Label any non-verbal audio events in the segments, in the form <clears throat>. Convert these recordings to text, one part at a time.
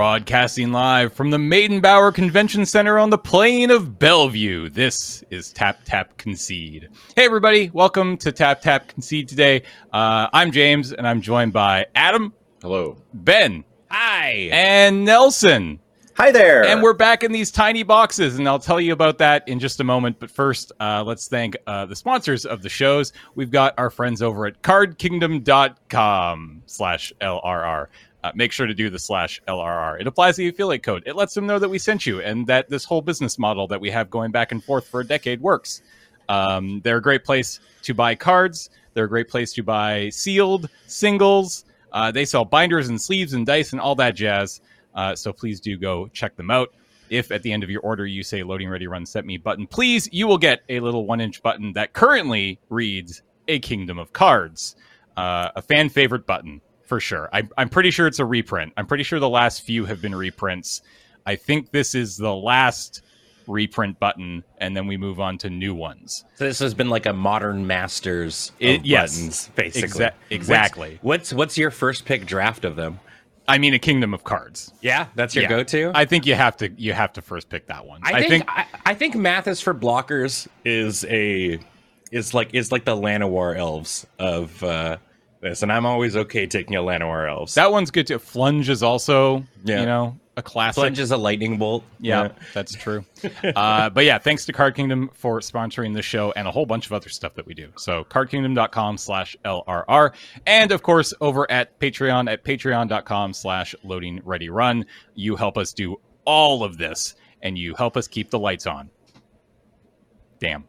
Broadcasting live from the Meydenbauer Convention Center on the plain of Bellevue. This is Tap Tap Concede. Hey, everybody, welcome to Tap Tap Concede today. Uh, I'm James, and I'm joined by Adam. Hello. Ben. Hi. And Nelson. Hi there. And we're back in these tiny boxes, and I'll tell you about that in just a moment. But first, uh, let's thank uh, the sponsors of the shows. We've got our friends over at cardkingdom.com slash LRR. Uh, make sure to do the slash LRR. It applies the affiliate code. It lets them know that we sent you and that this whole business model that we have going back and forth for a decade works. Um, they're a great place to buy cards. They're a great place to buy sealed singles. Uh, they sell binders and sleeves and dice and all that jazz. Uh, so please do go check them out. If at the end of your order you say loading ready run set me button, please, you will get a little one inch button that currently reads A Kingdom of Cards, uh, a fan favorite button for sure. I, I'm pretty sure it's a reprint. I'm pretty sure the last few have been reprints. I think this is the last reprint button, and then we move on to new ones. So this has been like a modern masters of It- yes. buttons, basically. Exa- exactly. What's, what's what's your first pick draft of them? I mean, a Kingdom of Cards. Yeah, that's your Yeah. go-to. I think you have to you have to first pick that one. I think, I, I think Mathis for blockers is a is like is like the Llanowar elves of uh, this, and I'm always okay taking a Llanowar elves. that one's good too. Flunge is also Yeah. you know a classic. Plunge is a lightning bolt. Yeah, that's true. uh, but yeah, thanks to Card Kingdom for sponsoring the show and a whole bunch of other stuff that we do. So cardkingdom.com slash LRR. And of course, over at Patreon at patreon.com slash loading ready run. You help us do all of this and you help us keep the lights on. Damn.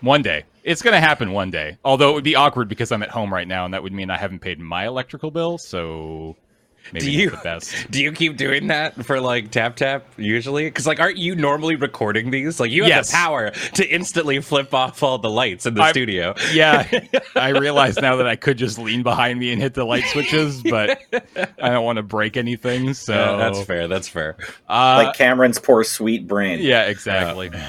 One day. It's going to happen one day. Although it would be awkward because I'm at home right now and that would mean I haven't paid my electrical bill. So maybe Do you the best. <laughs> do you keep doing that for like tap tap usually? Because like, aren't you normally recording these? Like, you have Yes. the power to instantly flip off all the lights in the I'm- studio. Yeah, <laughs> I realize now that I could just lean behind me and hit the light switches, but <laughs> I don't want to break anything. So Yeah, that's fair. That's fair. Uh, like Cameron's poor sweet brain. yeah, exactly. Uh,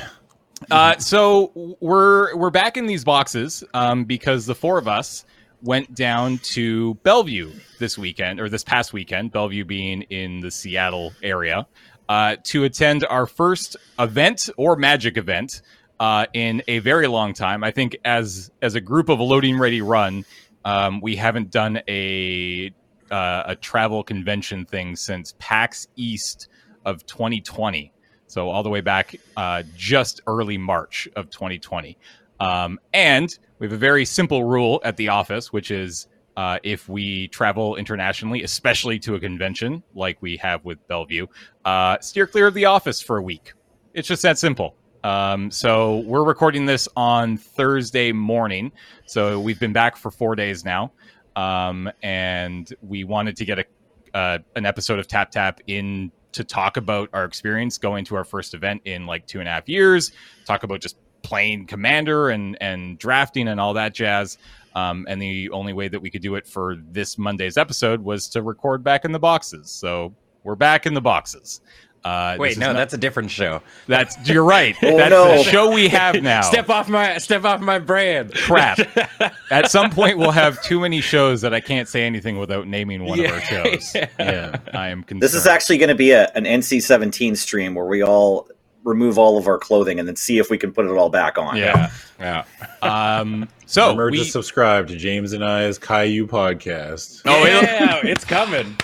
so we're we're back in these boxes um, because the four of us went down to Bellevue this weekend or this past weekend. Bellevue being in the Seattle area uh, to attend our first event or magic event uh, in a very long time. I think as as a group of a loading ready run, um, we haven't done a uh, a travel convention thing since PAX East of 2020. So all the way back uh, just early March of 2020. Um, and we have a very simple rule at the office, which is uh, if we travel internationally, especially to a convention like we have with Bellevue, uh, steer clear of the office for a week. It's just that simple. Um, so we're recording this on Thursday morning. So we've been back for four days now. Um, and we wanted to get a, uh, an episode of Tap Tap in to talk about our experience going to our first event in like two and a half years, talk about just playing commander and, and drafting and all that jazz. Um, and the only way that we could do it for this Monday's episode was to record back in the boxes. So we're back in the boxes. Uh, Wait, no, not- that's a different show. that's you're right. <laughs> Oh, that's no. the show we have <laughs> now. Step off my step off my brand. crap. <laughs> At some point, we'll have too many shows that I can't say anything without naming one of our shows. Yeah, I am concerned. This is actually going to be a, an NC-17 stream where we all remove all of our clothing and then see if we can put it all back on. yeah. Yeah. Um. So Remember we, to subscribe to James and I's Caillou podcast. oh, yeah, it's coming.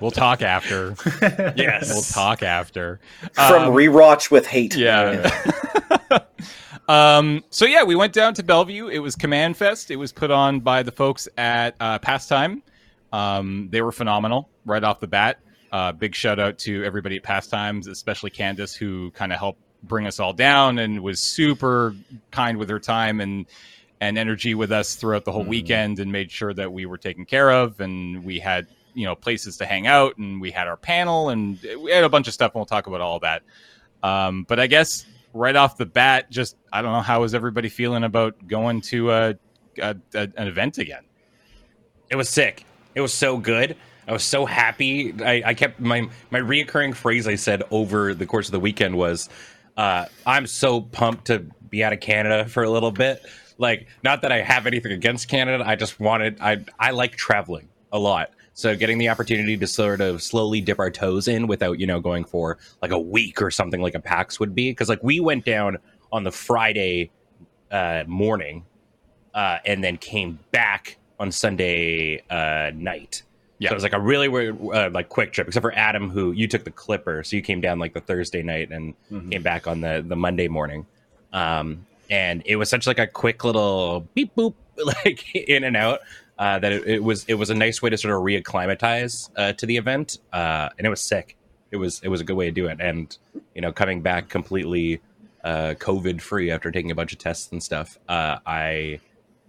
We'll talk after. <laughs> Yes. We'll talk after. From Um, rewatch with hate. Yeah. <laughs> um. So yeah, we went down to Bellevue. It was Command Fest. It was put on by the folks at uh, Pastime. Um. They were phenomenal right off the bat. Uh, big shout out to everybody at Pastimes, especially Candace, who kind of helped bring us all down and was super kind with her time and and energy with us throughout the whole Mhm. weekend and made sure that we were taken care of and we had you know places to hang out and we had our panel and we had a bunch of stuff and we'll talk about all that um, but i guess right off the bat just i don't know how is everybody feeling about going to a, a, a an event again It was sick. It was so good. I was so happy. I, I kept my my reoccurring phrase I said over the course of the weekend was, uh, "I'm so pumped to be out of Canada for a little bit." Like, not that I have anything against Canada. I just wanted. I I like traveling a lot. So getting the opportunity to sort of slowly dip our toes in without, you know, going for like a week or something like a PAX would be. Cause like we went down on the Friday uh, morning uh, and then came back on Sunday uh, night. Yeah. So it was like a really weird, uh, like quick trip, except for Adam, who you took the Clipper, so you came down like the Thursday night and Mhm. came back on the the Monday morning. Um, and it was such like a quick little beep boop, <laughs> like in and out. Uh, that it, it was it was a nice way to sort of reacclimatize uh, to the event, uh, and it was sick. It was it was a good way to do it, and you know, coming back completely uh, COVID free after taking a bunch of tests and stuff, uh, I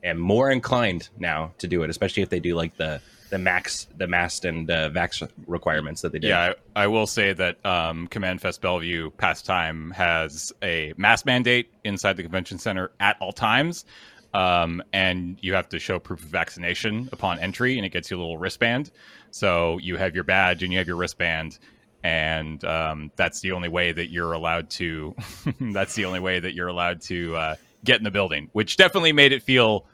am more inclined now to do it, especially if they do like the the max the mast and uh, vax requirements that they do. Yeah, I, I will say that um, Command Fest Bellevue Pastime has a mask mandate inside the convention center at all times. Um, and you have to show proof of vaccination upon entry, and it gets you a little wristband. So you have your badge and you have your wristband, and um, that's the only way that you're allowed to. <laughs> that's the only way that you're allowed to uh, get in the building, which definitely made it feel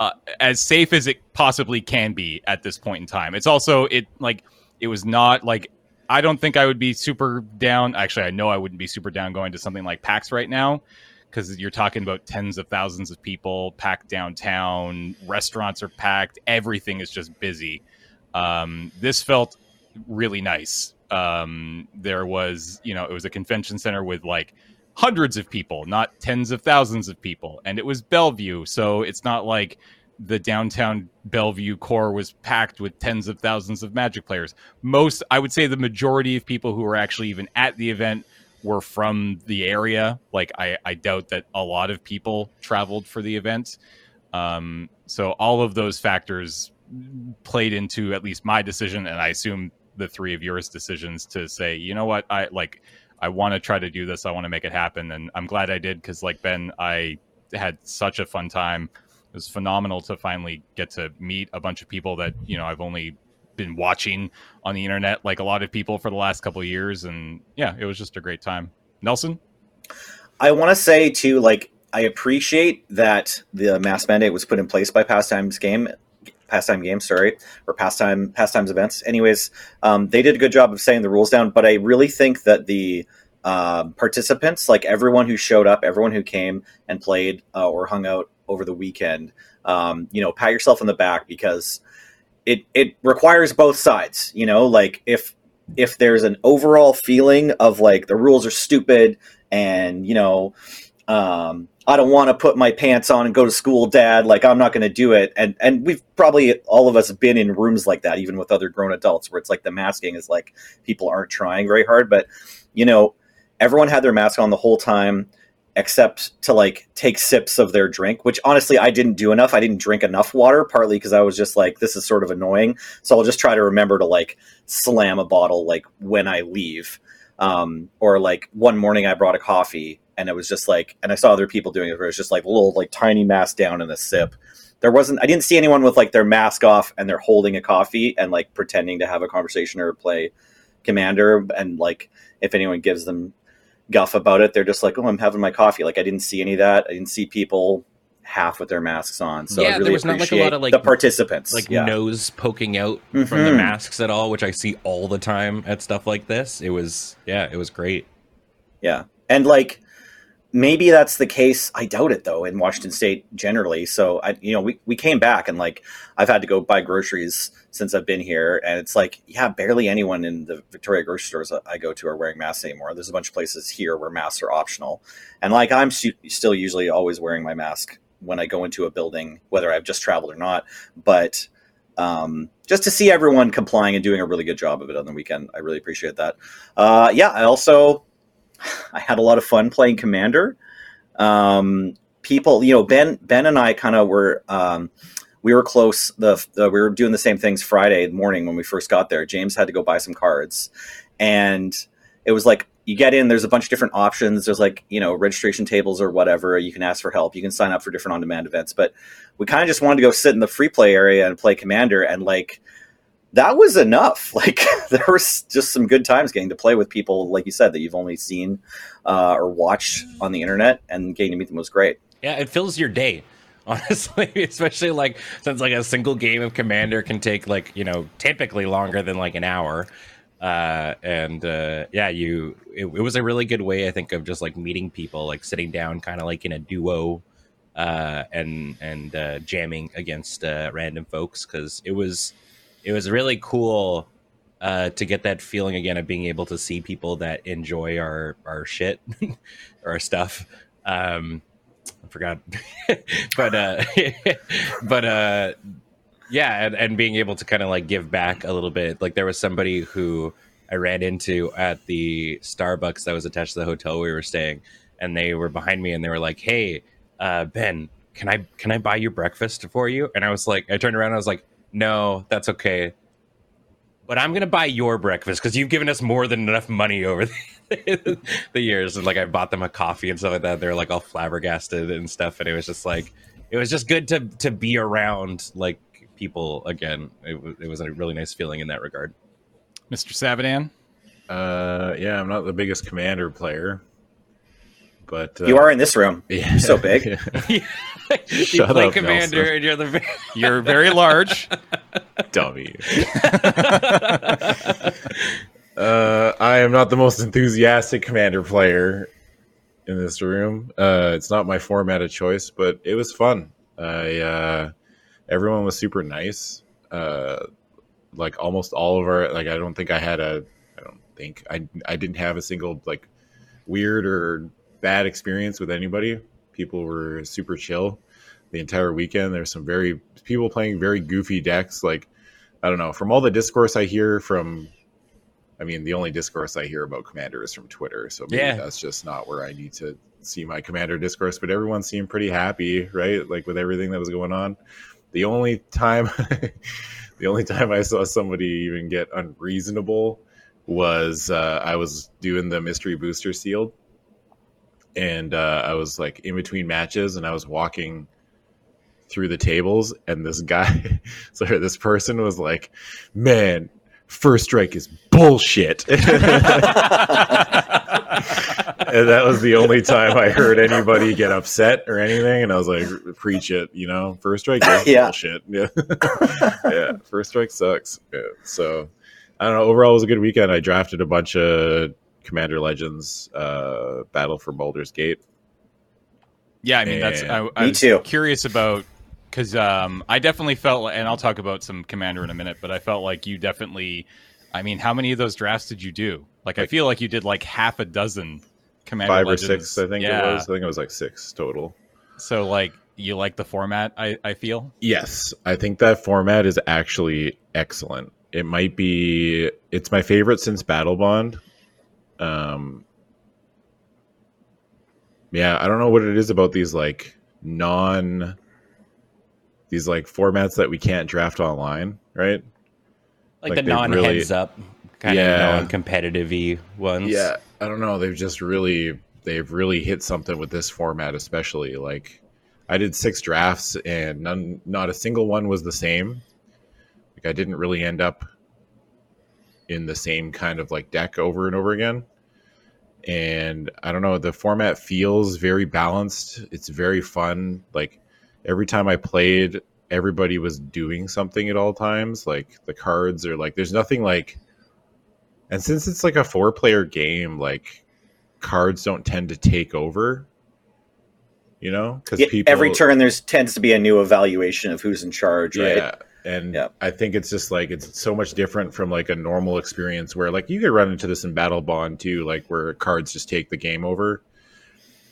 uh, as safe as it possibly can be at this point in time. It's also it like it was not like I don't think I would be super down. Actually, I know I wouldn't be super down going to something like PAX right now because you're talking about tens of thousands of people packed downtown. Restaurants are packed. Everything is just busy. Um, this felt really nice. Um, there was, you know, it was a convention center with like hundreds of people, not tens of thousands of people. And it was Bellevue. So it's not like the downtown Bellevue core was packed with tens of thousands of Magic players. Most, I would say, the majority of people who were actually even at the event were from the area. Like, I, I doubt that a lot of people traveled for the event. Um, so all of those factors played into at least my decision, and I assume the three of yours decisions to say, you know what, I like, I want to try to do this. I want to make it happen, and I'm glad I did because, like Ben, I had such a fun time. It was phenomenal to finally get to meet a bunch of people that you know I've only been watching on the internet, like a lot of people for the last couple years, and yeah, it was just a great time. Nelson, I want to say too, like I appreciate that the mass mandate was put in place by Pastimes Game, Pastime Games, sorry, or Pastime Pastimes Events. Anyways, um, they did a good job of setting the rules down, but I really think that the um participants, like everyone who showed up, everyone who came and played uh, or hung out over the weekend, um, you know, pat yourself on the back because it it requires both sides. You know, like if if there's an overall feeling of like the rules are stupid and you know um, I don't want to put my pants on and go to school, Dad. Like I'm not going to do it. And and we've probably all of us been in rooms like that, even with other grown adults, where it's like the masking is like people aren't trying very hard. But you know, everyone had their mask on the whole time, except to like take sips of their drink. Which honestly, I didn't do enough. I didn't drink enough water, partly because I was just like, this is sort of annoying. So I'll just try to remember to like slam a bottle like when I leave. Um, or like one morning I brought a coffee and it was just like and i saw other people doing it where it was just like little like tiny mask down in a sip there wasn't i didn't see anyone with like their mask off and they're holding a coffee and like pretending to have a conversation or play commander and like if anyone gives them guff about it they're just like oh i'm having my coffee like i didn't see any of that i didn't see people half with their masks on so Yeah, i there was not, like, a lot of, like- the participants like yeah. nose poking out from the Mhm. masks at all, which I see all the time at stuff like this. It was yeah, it was great. Yeah. And like maybe that's the case. I doubt it though in Washington state generally. So I you know, we, we came back and like I've had to go buy groceries since I've been here and it's like, yeah, barely anyone in the Victoria grocery stores I go to are wearing masks anymore. There's a bunch of places here where masks are optional. And like I'm still usually always wearing my mask when I go into a building, whether I've just traveled or not. But um, just to see everyone complying and doing a really good job of it on the weekend, I really appreciate that. Uh, yeah, I also I had a lot of fun playing Commander. Um, people, you know, Ben, Ben and I kind of were, um, we were close. The, the we were doing the same things Friday morning when we first got there. James had to go buy some cards, and it was like you get in. There's a bunch of different options. There's like you know registration tables or whatever. You can ask for help. You can sign up for different on-demand events. But we kind of just wanted to go sit in the free play area and play Commander, and like that was enough. <laughs> Like there was just some good times getting to play with people, like you said, that you've only seen uh, or watched on the internet, and getting to meet them was great. Yeah, it fills your day. <laughs> honestly, especially like since like a single game of Commander can take like you know typically longer than like an hour. Uh, and uh, yeah, you it, it was a really good way I think of just like meeting people, like sitting down, kind of like in a duo, uh, and and uh, jamming against uh, random folks because it was it was really cool uh, to get that feeling again of being able to see people that enjoy our our shit <laughs> or our stuff. Um, I forgot, <laughs> but uh, <laughs> but uh, yeah, and, and being able to kind of like give back a little bit. Like there was somebody who I ran into at the Starbucks that was attached to the hotel we were staying, and they were behind me and they were like, "Hey, uh, Ben, can I can I buy you breakfast for you?" And I was like, I turned around and I was like, "No, that's okay." But I'm gonna buy your breakfast because you've given us more than enough money over <laughs> the, the years. And like I bought them a coffee and stuff like that. They're like all flabbergasted and stuff. And it was just like it was just good to to be around like people again. It, was it was a really nice feeling in that regard. Mr. Savadan. Uh, yeah, I'm not the biggest commander player, but uh, You are in this room. Yeah. <laughs> You're so big. <laughs> you Shut play up, commander Nelson. and you're the <laughs> You're very large. dummy. uh, I am not the most enthusiastic commander player in this room. Uh, it's not my format of choice, but it was fun. I uh, everyone was super nice. Uh, like almost all of our like I don't think I had a I don't think I I didn't have a single like weird or bad experience with anybody. People were super chill the entire weekend. There's some very people playing very goofy decks. Like I don't know from all the discourse I hear from. I mean, the only discourse I hear about Commander is from Twitter, so maybe Yeah. that's just not where I need to see my Commander discourse. But everyone seemed pretty happy, right? Like with everything that was going on. The only time, <laughs> the only time I saw somebody even get unreasonable was uh, I was doing the mystery booster sealed, and uh, I was like in between matches, and I was walking through the tables, and this guy, <laughs> sorry, this person was like, "Man, first strike is bullshit." <laughs> and that was the only time I heard anybody get upset or anything. And I was like, preach it, you know, first strike is <laughs> Yeah. bullshit. Yeah. yeah. First strike sucks. Yeah. So I don't know. Overall, it was a good weekend. I drafted a bunch of Commander Legends, uh, Battle for Baldur's Gate. Yeah, I mean that's I, I Me was too. curious about because um, I definitely felt, and I'll talk about some commander in a minute, but I felt like you definitely. I mean, how many of those drafts did you do? Like, I feel like you did like half a dozen commander Five or six, I think yeah. it was. I think it was like six total. So, like, you like the format? I I feel. Yes, I think that format is actually excellent. It might be it's my favorite since Battlebond. Um Yeah, I don't know what it is about these like non these like formats that we can't draft online, right? like, Like the non really- heads up kind Yeah. of non competitive ones. Yeah, I don't know. They've just really they've really hit something with this format, especially like I did six drafts and none, not a single one was the same. Like I didn't really end up in the same kind of like deck over and over again. And I don't know, the format feels very balanced. It's very fun. Like every time I played, everybody was doing something at all times. Like the cards are like there's nothing like and since it's like a four player game, like cards don't tend to take over. You know, because Yeah, people every turn there's tends to be a new evaluation of who's in charge, right? yeah, and Yeah. I think it's just like it's so much different from like a normal experience where like you could run into this in Battlebond too, like where cards just take the game over,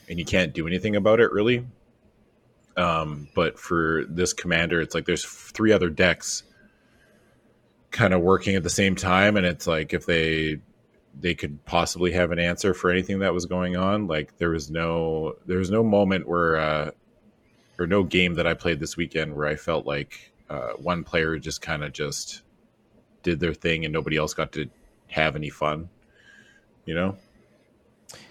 and you can't do anything about it really. Um, but for this commander, it's like there's three other decks kind of working at the same time, and it's like if they they could possibly have an answer for anything that was going on. Like there was no there was no moment where uh, or no game that I played this weekend where I felt like uh, one player just kind of just did their thing and nobody else got to have any fun, you know.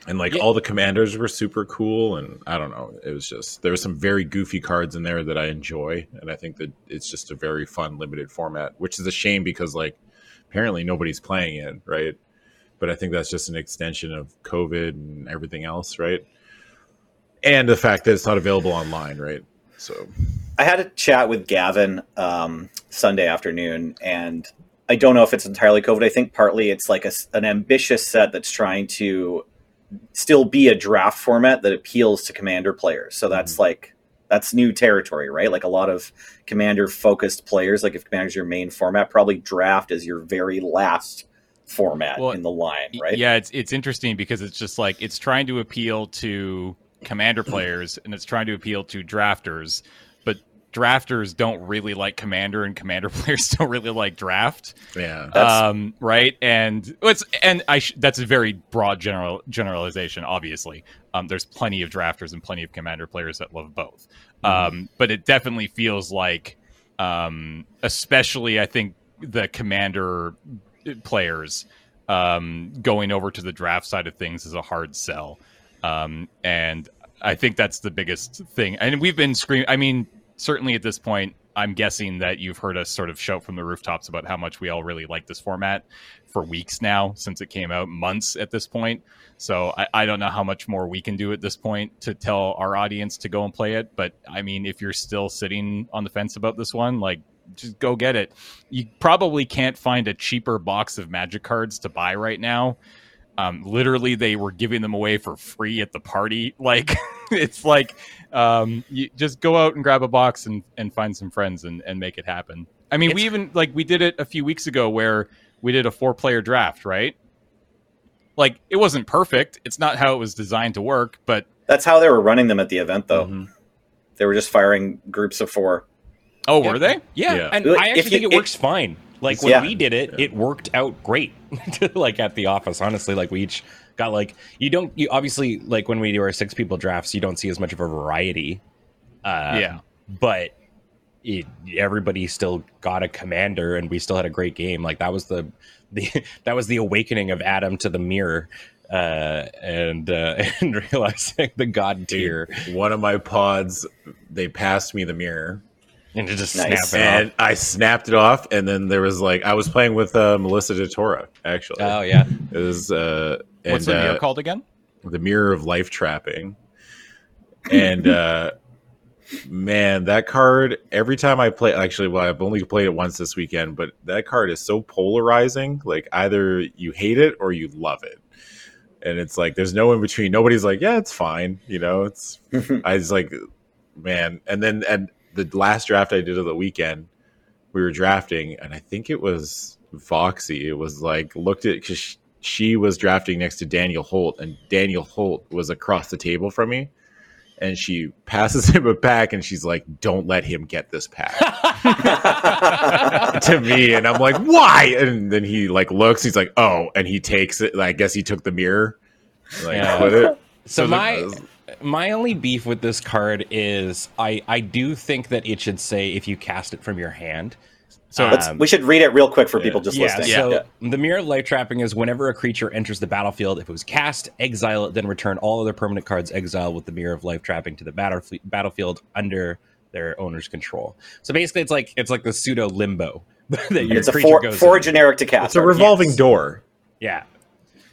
And like Yeah. all the commanders were super cool, and I don't know, it was just there were some very goofy cards in there that I enjoy, and I think that it's just a very fun limited format, which is a shame because like apparently nobody's playing it, right? But I think that's just an extension of COVID and everything else, right? And the fact that it's not available online, right? So I had a chat with Gavin um, Sunday afternoon, and I don't know if it's entirely COVID. I think partly it's like a, an ambitious set that's trying to still be a draft format that appeals to commander players. So that's mm-hmm. like that's new territory, right? Like a lot of commander focused players, like if commander's your main format, probably draft is your very last format well, in the line, right? Yeah, it's it's interesting because it's just like it's trying to appeal to commander <clears throat> players and it's trying to appeal to drafters drafters don't really like commander and commander <laughs> players don't really like draft yeah um, right and it's and i sh- that's a very broad general generalization obviously um, there's plenty of drafters and plenty of commander players that love both mm-hmm. um, but it definitely feels like um, especially i think the commander players um, going over to the draft side of things is a hard sell um, and I think that's the biggest thing. And we've been screaming. I mean, certainly at this point, I'm guessing that you've heard us sort of shout from the rooftops about how much we all really like this format for weeks now since it came out, months at this point. So I, I, don't know how much more we can do at this point to tell our audience to go and play it. But I mean, if you're still sitting on the fence about this one, like just go get it. You probably can't find a cheaper box of magic cards to buy right now. Um, literally, they were giving them away for free at the party. <laughs> Like, it's like um, you just go out and grab a box and, and find some friends and, and make it happen. I mean, it's... we even like we did it a few weeks ago where we did a four player draft, right? Like, it wasn't perfect. It's not how it was designed to work, but that's how they were running them at the event, though. Mm-hmm. They were just firing groups of four. Oh, were they? Yeah, yeah. and I actually you, think it, it works fine. Like when yeah. we did it, it worked out great. <laughs> like at the office, honestly, like we each got like you don't you obviously like when we do our six people drafts, you don't see as much of a variety. Uh, yeah, but it, everybody still got a commander, and we still had a great game. Like that was the the <laughs> that was the awakening of Adam to the mirror uh, and uh, <laughs> and realizing the god tier. One of my pods, they passed me the mirror, and to just nice. snap it and. I snapped it off, and then there was like I was playing with uh, Melissa DeTora actually. Oh yeah, it was. Uh, and, What's the mirror uh, called again? The Mirror of Life Trapping, and uh, man, that card. Every time I play, actually, well, I've only played it once this weekend, but that card is so polarizing. Like either you hate it or you love it and it's like there's no in between. Nobody's like, yeah, it's fine. You know, it's <laughs> I was like, man, and then and the last draft I did of the weekend, we were drafting, and I think it was Foxy. It was like looked at because she, she was drafting next to Daniel Holt, and Daniel Holt was across the table from me. And she passes <laughs> him a pack, and she's like, "Don't let him get this pack." <laughs> to me, and I'm like, "Why?" And then he like looks, he's like, "Oh," and he takes it. I guess he took the mirror, like yeah. put it. So, so my my only beef with this card is I I do think that it should say if you cast it from your hand. So um, we should read it real quick for people just yeah, listening. So yeah. the mirror of life trapping is whenever a creature enters the battlefield, if it was cast, exile it, then return all other permanent cards exiled with the mirror of life trapping to the battlefield under their owner's control. So basically, it's like it's like the pseudo limbo <laughs> that your it's creature a four, goes. Four generic to cast. It's a revolving yes. door. Yeah,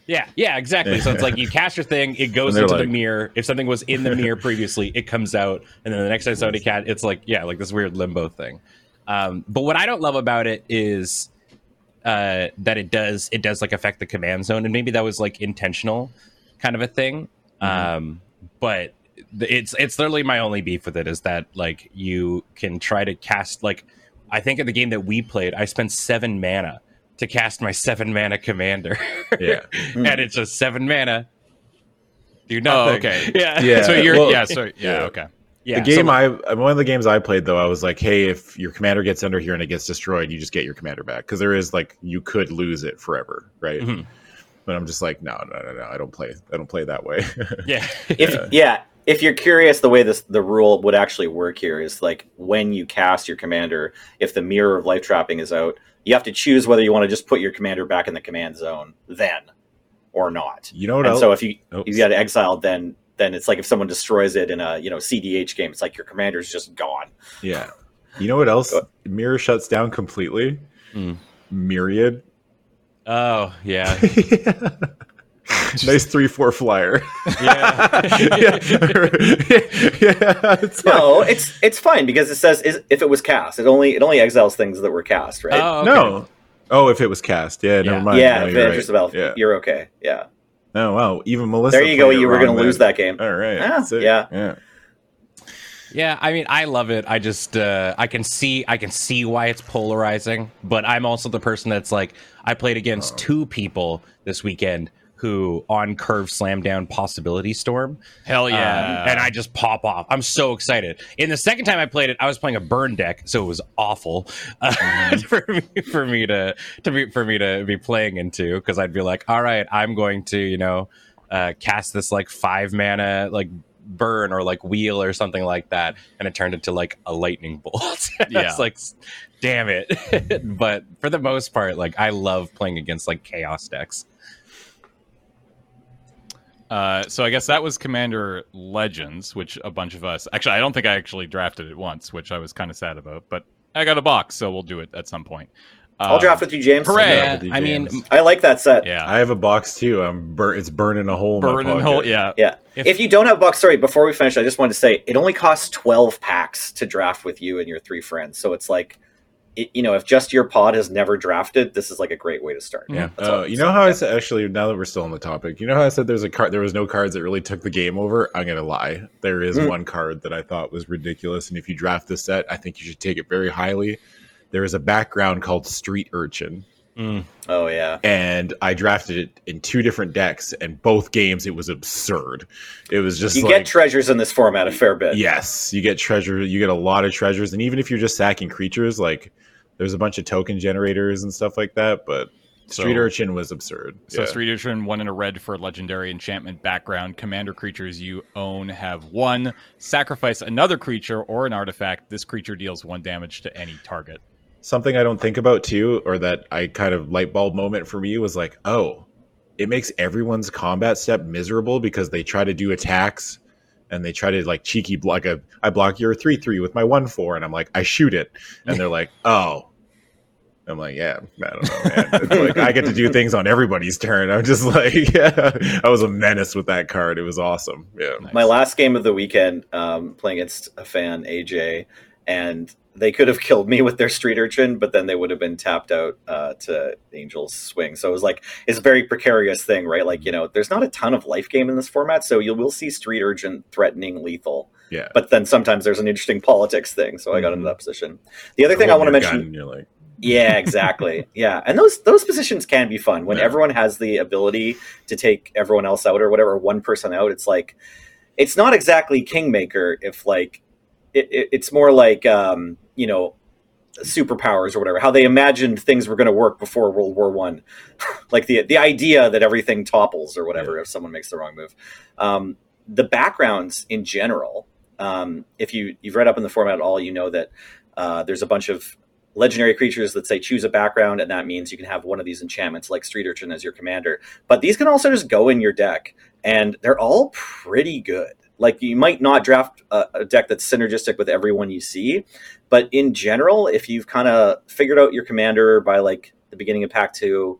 yeah, yeah, exactly. So it's like you <laughs> cast your thing, it goes into like, the mirror. If something was in the mirror previously, it comes out, and then the next time somebody cat, it's like yeah, like this weird limbo thing. Um, but what I don't love about it is uh, that it does it does like affect the command zone, and maybe that was like intentional, kind of a thing. Mm-hmm. Um, but it's it's literally my only beef with it is that like you can try to cast like I think in the game that we played, I spent seven mana to cast my seven mana commander. <laughs> yeah, and it's a seven mana. Do nothing. Oh, okay. <laughs> Yeah. Yeah. So you're well, yeah. So yeah, yeah. Okay. Yeah, the game so, I one of the games I played though I was like, hey, if your commander gets under here and it gets destroyed, you just get your commander back because there is like you could lose it forever, right? Mm-hmm. But I'm just like, no, no, no, no, I don't play, I don't play that way. <laughs> yeah, if yeah, if you're curious, the way this the rule would actually work here is like when you cast your commander, if the mirror of life trapping is out, you have to choose whether you want to just put your commander back in the command zone then or not. You know what? And so if you Oops. you got exiled, then then it's like if someone destroys it in a you know CDH game, it's like your commander's just gone. Yeah. You know what else? Mirror shuts down completely. Mm. Myriad. Oh yeah. <laughs> <laughs> nice three four flyer. <laughs> Yeah. <laughs> yeah, yeah. It's like, No, it's it's fine because it says is, if it was cast, it only it only exiles things that were cast, right? Oh, okay. No. Oh, if it was cast, yeah, Yeah. never mind. yeah, No, if you're right. enters the Yeah. you're okay. Yeah, Oh wow, even Melissa. there you go. You were going to lose that game. All right. Yeah, yeah. Yeah. Yeah, I mean, I love it. I just, uh, I can see, I can see why it's polarizing. But I'm also the person that's like, I played against Oh. two people this weekend who on curve slam down possibility storm. Hell yeah! Um, and I just pop off. I'm so excited. In the second time I played it, I was playing a burn deck, so it was awful uh, Mm-hmm. <laughs> for me for me to to be for me to be playing into because I'd be like, all right, I'm going to you know uh, cast this like five mana like burn or like wheel or something like that, and it turned into like a lightning <laughs> bolt. <laughs> Yeah. it's like, damn it. but for the most part, like I love playing against like chaos decks. Uh, so I guess that was Commander Legends, which a bunch of us actually I don't think I actually drafted it once, which I was kind of sad about. But I got a box, so we'll do it at some point. I'll Um, draft with you, James. hooray! Yeah, Yeah, with the I mean, I like that set. Yeah, I have a box too. I'm bur- It's burning a hole. in my burn hole. Yeah, Yeah. If- If, you don't have a box, sorry, before we finish, I just wanted to say it only costs 12 packs to draft with you and your three friends. So it's like, it, you know, if just your pod has never drafted, this is like a great way to start. Yeah. That's Uh, I'm you know saying. how I said actually now that we're still on the topic, you know how I said there's a card there was no cards that really took the game over? I'm gonna lie. There is Mm. one card that I thought was ridiculous, and if you draft this set, I think you should take it very highly. There is a background called Street Urchin, Mm. Oh, yeah. and I drafted it in two different decks, and both games it was absurd. It was just You like get treasures in this format a fair bit. Yes, you get treasure. You get a lot of treasures, and even if you're just sacking creatures, like there's a bunch of token generators and stuff like that. But Street So- Urchin was absurd. So Yeah. Street Urchin, one in a red for legendary enchantment background. Commander creatures you own have one. Sacrifice another creature or an artifact. This creature deals one damage to any target. Something I don't think about too, or that I kind of light bulb moment for me was like, oh, it makes everyone's combat step miserable because they try to do attacks and they try to like cheeky block a I block your three three with my one four, and I'm like, I shoot it, and they're like, <laughs> oh. I'm like, yeah, I don't know, man. Like I get to do things on everybody's turn. I'm just like, <laughs> yeah, I was a menace with that card. It was awesome. Yeah, Nice. My last game of the weekend, um, playing against a fan, AJ, and they could have <laughs> killed me with their street urchin, but then they would have been tapped out uh, to Angel's swing. So it was like it's a very precarious thing, right? Like you know, there's not a ton of life game in this format, so you will see street urchin threatening lethal, yeah. but then sometimes there's an interesting politics thing. So I got into Mhm. that position. The other thing I want to mention, you're like, yeah, exactly. <laughs> yeah, and those those positions can be fun when Yeah. everyone has the ability to take everyone else out or whatever, one person out. It's like it's not exactly kingmaker if like it, it, it's more like um, you know superpowers or whatever how they imagined things were going to work before world war one. <laughs> Like the the idea that everything topples or whatever if someone makes the wrong move. Um, the backgrounds in general um, if you you've read up in the format at all you know that uh, there's a bunch of legendary creatures that say choose a background and that means you can have one of these enchantments like street urchin as your commander. But these can also just go in your deck and they're all pretty good like you might not draft a, a deck that's synergistic with everyone you see but in general if you've kind of figured out your commander by like the beginning of pack two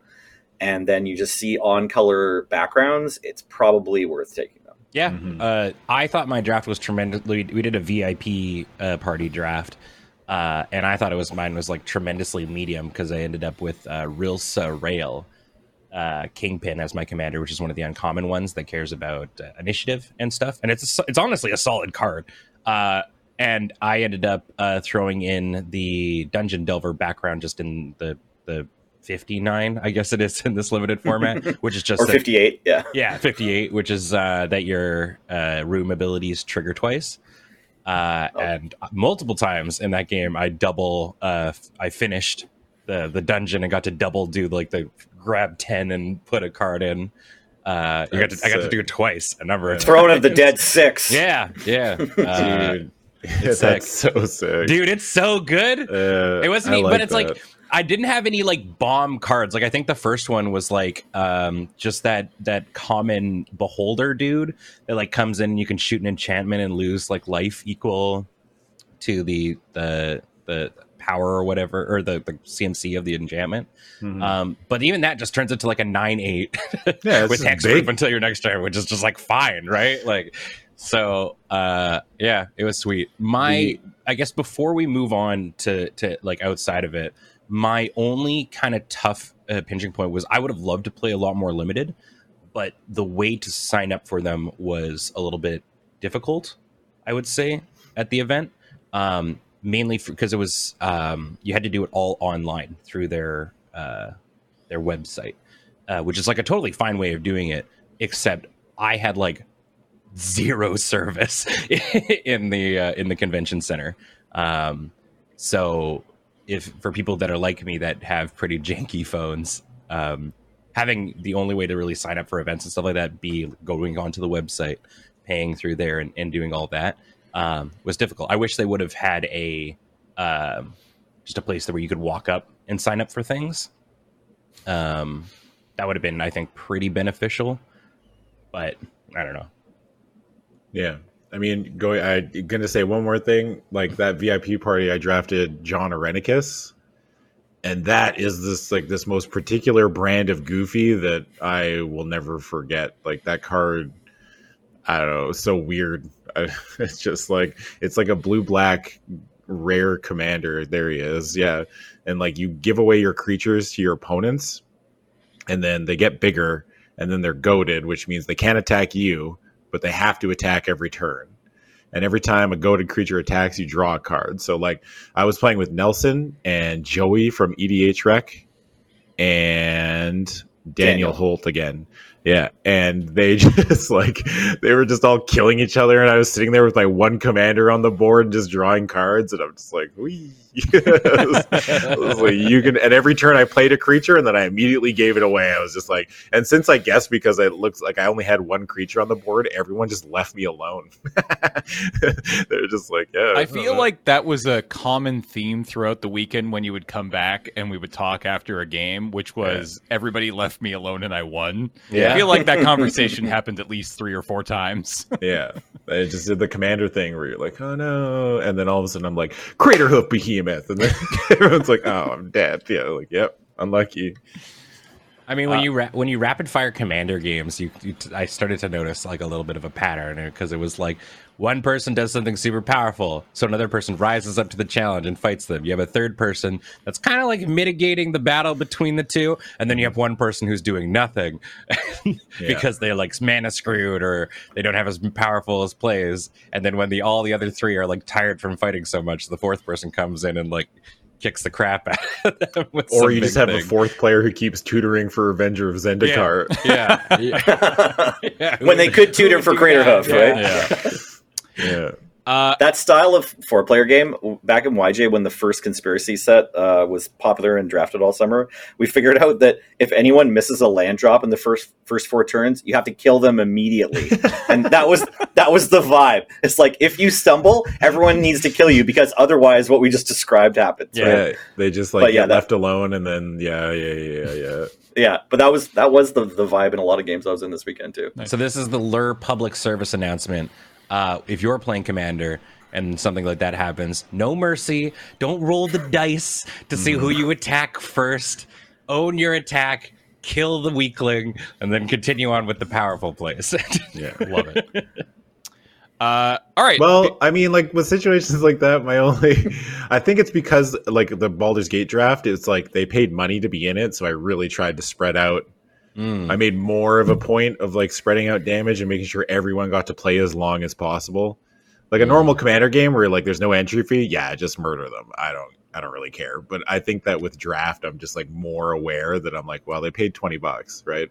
and then you just see on color backgrounds it's probably worth taking them Yeah, Mhm. uh, I thought my draft was tremendous. We, we did a VIP uh, party draft, uh, and I thought it was mine was like tremendously medium because I ended up with uh, Rilsa Rael uh, Kingpin as my commander, which is one of the uncommon ones that cares about uh, initiative and stuff. And it's a, it's honestly a solid card. Uh, and I ended up uh, throwing in the Dungeon Delver background just in the the 59, I guess it is <laughs> in this limited format, <laughs> which is just or that- 58 yeah yeah, 58, which is uh, that your uh, room abilities trigger twice. Uh, Oh. And multiple times in that game, I double, uh, I finished the, the dungeon and got to double do like the grab 10 and put a card in. Uh, you got to, I got to do it twice, a number of throne of the dead six <laughs> Yeah, yeah. Uh, dude, it's that's so sick, dude, it's so good. Uh, it wasn't, I e- but it's that. like I didn't have any like bomb cards. Like I think the first one was like um just that that common beholder dude that like comes in you can shoot an enchantment and lose like life equal to the the the power or whatever, or the, the CMC of the enchantment. Mhm. Um, but even that just turns into like a nine eight <laughs> yeah, with hexproof until your next turn, which is just like fine, right? Like, so uh, yeah, it was sweet. My, I guess before we move on to to like outside of it, my only kind of tough uh, pinching point was I would have loved to play a lot more limited, but the way to sign up for them was a little bit difficult. I would say at the event, um, mainly because it was um, you had to do it all online through their uh, their website, uh, which is like a totally fine way of doing it. Except I had like zero <laughs> service in the uh, in the convention center. Um, so if for people that are like me that have pretty janky phones, um, having the only way to really sign up for events and stuff like that be going onto the website, paying through there, and, and doing all that um, was difficult. I wish they would have had a um, just a place where you could walk up and sign up for things. Um, that would have been, I think, pretty beneficial. But I don't know. Yeah. I mean, going. I'm gonna say one more thing. Like that VIP party, I drafted Jon Irenicus, and that is this like this most particular brand of Goofy that I will never forget. Like that card, I don't know, so weird. <laughs> It's just like it's like a blue black rare commander. There he is. Yeah, and like you give away your creatures to your opponents, and then they get bigger, and then they're goaded, which means they can't attack you but they have to attack every turn. And every time a goaded creature attacks, you draw a card. So, like, I was playing with Nelson and Joey from EDHREC and Daniel, Daniel. Holt again. Yeah. And they <laughs> just, like, they were just all killing each other. And I was sitting there with my one commander on the board just drawing cards. And I'm just like, wee. <laughs> I was- was like, you can, At every turn I played a creature and then I immediately gave it away. I was just like, and since I guess because it looks like I only had one creature on the board, everyone just left me alone. <laughs> They're just like, yeah. I feel know. like that was a common theme throughout the weekend when you would come back and we would talk after a game, which was everybody left me alone and I won. Yeah. I feel like that <laughs> conversation happened at least three or four times. yeah, I just did the commander thing where you're like, oh no, and then all of a sudden I'm like, Craterhoof Behemoth, and then <laughs> everyone's like, oh, I'm dead. Yeah, like, yep, unlucky. I mean, when Uh, you ra- when you rapid fire commander games, you, you t- I started to notice like a little bit of a pattern because it was like one person does something super powerful, so another person rises up to the challenge and fights them. You have a third person that's kind of like mitigating the battle between the two, and then you have one person who's doing nothing <laughs> because they're like mana screwed or they don't have as powerful as plays. And then when the all the other three are like tired from fighting so much, the fourth person comes in and like kicks the crap out <laughs> of them. With Or you just big have a fourth player who keeps tutoring for Avenger of Zendikar. Yeah. yeah. <laughs> yeah. when they could tutor for Craterhoof, right? Yeah. Yeah. Uh, That style of four player game back in YJ when the first conspiracy set uh, was popular and drafted all summer, we figured out that if anyone misses a land drop in the first first four turns, you have to kill them immediately. <laughs> and that was that was the vibe. It's like if you stumble, everyone needs to kill you because otherwise what we just described happens. yeah, right? they just like But yeah, get that- left alone, and then yeah, yeah, yeah, yeah. Yeah, but that was that was the the vibe in a lot of games I was in this weekend too. So this is the Lur public service announcement. Uh, if you're playing Commander and something like that happens, no mercy. Don't roll the dice to see who you attack first. Own your attack, kill the weakling, and then continue on with the powerful plays. <laughs> Yeah. love it. <laughs> Uh, all right. Well, I mean, like with situations like that, my only, <laughs> I think it's because like the Baldur's Gate draft, it's like they paid money to be in it, so I really tried to spread out. Mm. I made more of a point of like spreading out damage and making sure everyone got to play as long as possible. Like a normal commander game where like there's no entry fee, yeah, just murder them. I don't, I don't really care. But I think that with draft, I'm just like more aware that I'm like, well, they paid twenty bucks, right?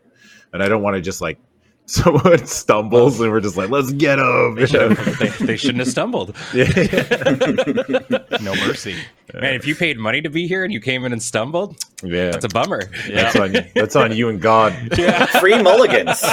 And I don't want to just like <laughs> someone stumbles and we're just like, let's get them. They, should have- <laughs> they- they shouldn't have stumbled. yeah. no mercy. Man, if you paid money to be here and you came in and stumbled, Yeah, that's a bummer. that's on that's on you and God. <laughs> Free mulligans.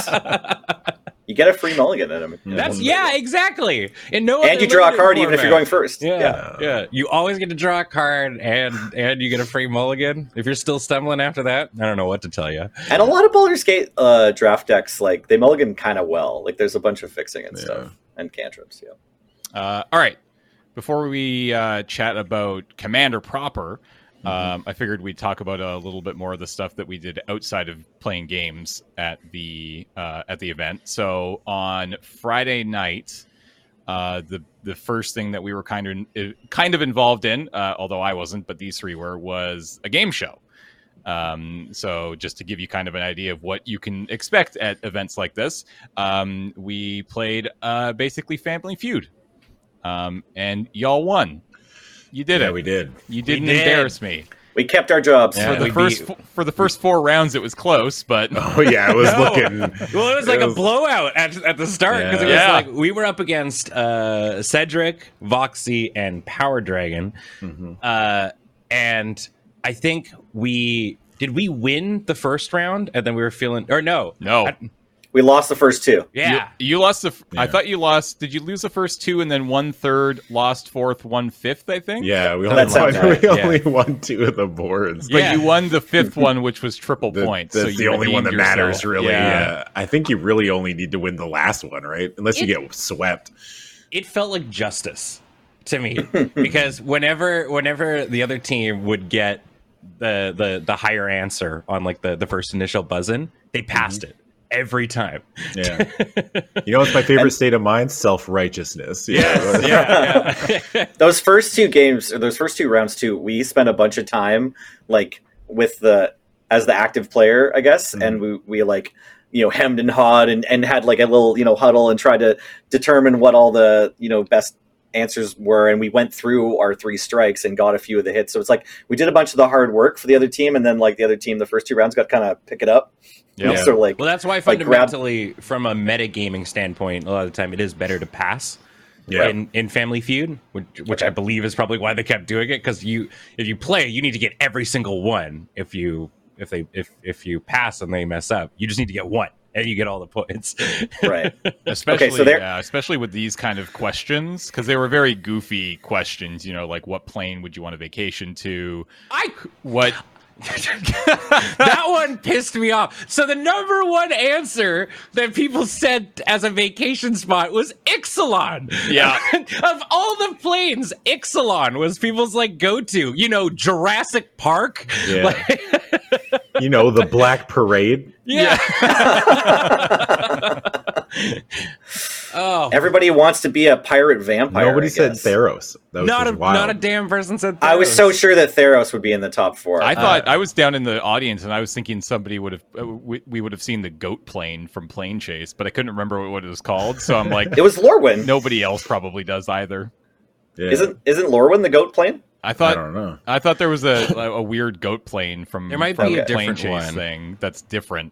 You get a free mulligan in them. That's yeah, exactly. And no, and you draw a limited card even if you're going format. first. Yeah, yeah, You always get to draw a card, and and you get a free mulligan. If you're still stumbling after that, I don't know what to tell you. And a lot of Baldur's Gate uh, draft decks, like they mulligan kind of well. Like there's a bunch of fixing and Yeah. stuff and cantrips. Yeah. Uh, all right. before we uh, chat about Commander proper, Mm-hmm. um, I figured we'd talk about a little bit more of the stuff that we did outside of playing games at the uh, at the event. So on Friday night, uh, the the first thing that we were kind of kind of involved in, uh, although I wasn't, but these three were, was a game show. Um, so just to give you kind of an idea of what you can expect at events like this, um, we played uh, basically Family Feud, um, and y'all won. You did yeah, it. we did. You didn't did. embarrass me. We kept our jobs. Yeah. For the first beat- for the first four rounds, it was close, but <laughs> Oh yeah, it was No. looking. Well, it was like It a was- blowout at, at the start because it was Yeah. like we were up against uh, Cedric, Voxy, and Power Dragon, Mhm. uh, and I think we did we win the first round, and then we were feeling or no, no. I- We lost the first two. yeah, You, you lost the. f- I Yeah. thought you lost. Did you lose the first two and then one third, lost fourth, one fifth? I think. Yeah, we only, That won, right, <laughs> we yeah. only won two of the boards. But Yeah. you won the fifth one, which was triple The- points. that's so the only one that redeemed matters, yourself. really. Yeah. Yeah. I think you really only need to win the last one, right? Unless you get swept. it felt like justice to me <laughs> because whenever whenever the other team would get the the the higher answer on like the the first initial buzz in, they passed mm-hmm. it every time. Yeah. you know what's my favorite <laughs> state of mind? Self righteousness. Yeah. yeah, yeah. <laughs> Those first two games, or those first two rounds too, we spent a bunch of time like with the as the active player, I guess, mm-hmm. and we we like you know hemmed and hawed and and had like a little you know huddle and tried to determine what all the you know best answers were and we went through our three strikes and got a few of the hits so it's like we did a bunch of the hard work for the other team and then like the other team the first two rounds got kind of pick it up Yeah. so like Well, that's why Like, grab- fundamentally, from a metagaming standpoint, a lot of the time it is better to pass. Yeah. In, in Family Feud, which, which I believe is probably why they kept doing it, because you if you play, you need to get every single one. If you if they if if you pass and they mess up, you just need to get one, and you get all the points. right <laughs> especially so there- yeah, especially with these kind of questions because they were very goofy questions. You know, like what plane would you want a vacation to? I What? <laughs> that one pissed me off. So the number one answer that people said as a vacation spot was Ixalan. Yeah. <laughs> of all the planes, Ixalan was people's like go to. You know, Jurassic Park. Yeah. Like- you know, the Black Parade. yeah. <laughs> oh. everybody wants to be a pirate vampire Nobody I said guess. Theros. That was Not a wild. not a damn person said. I was so sure that Theros would be in the top four. I thought I was down in the audience and I was thinking somebody would have uh, we, we would have seen the goat plane from Planechase, but I couldn't remember what it was called. So I'm like, <laughs> it was Lorwyn. nobody else probably does either. Yeah. Isn't isn't Lorwyn the goat plane? I I thought don't know. I thought there was a a weird goat plane from There might from be a plane different chase one. thing that's different.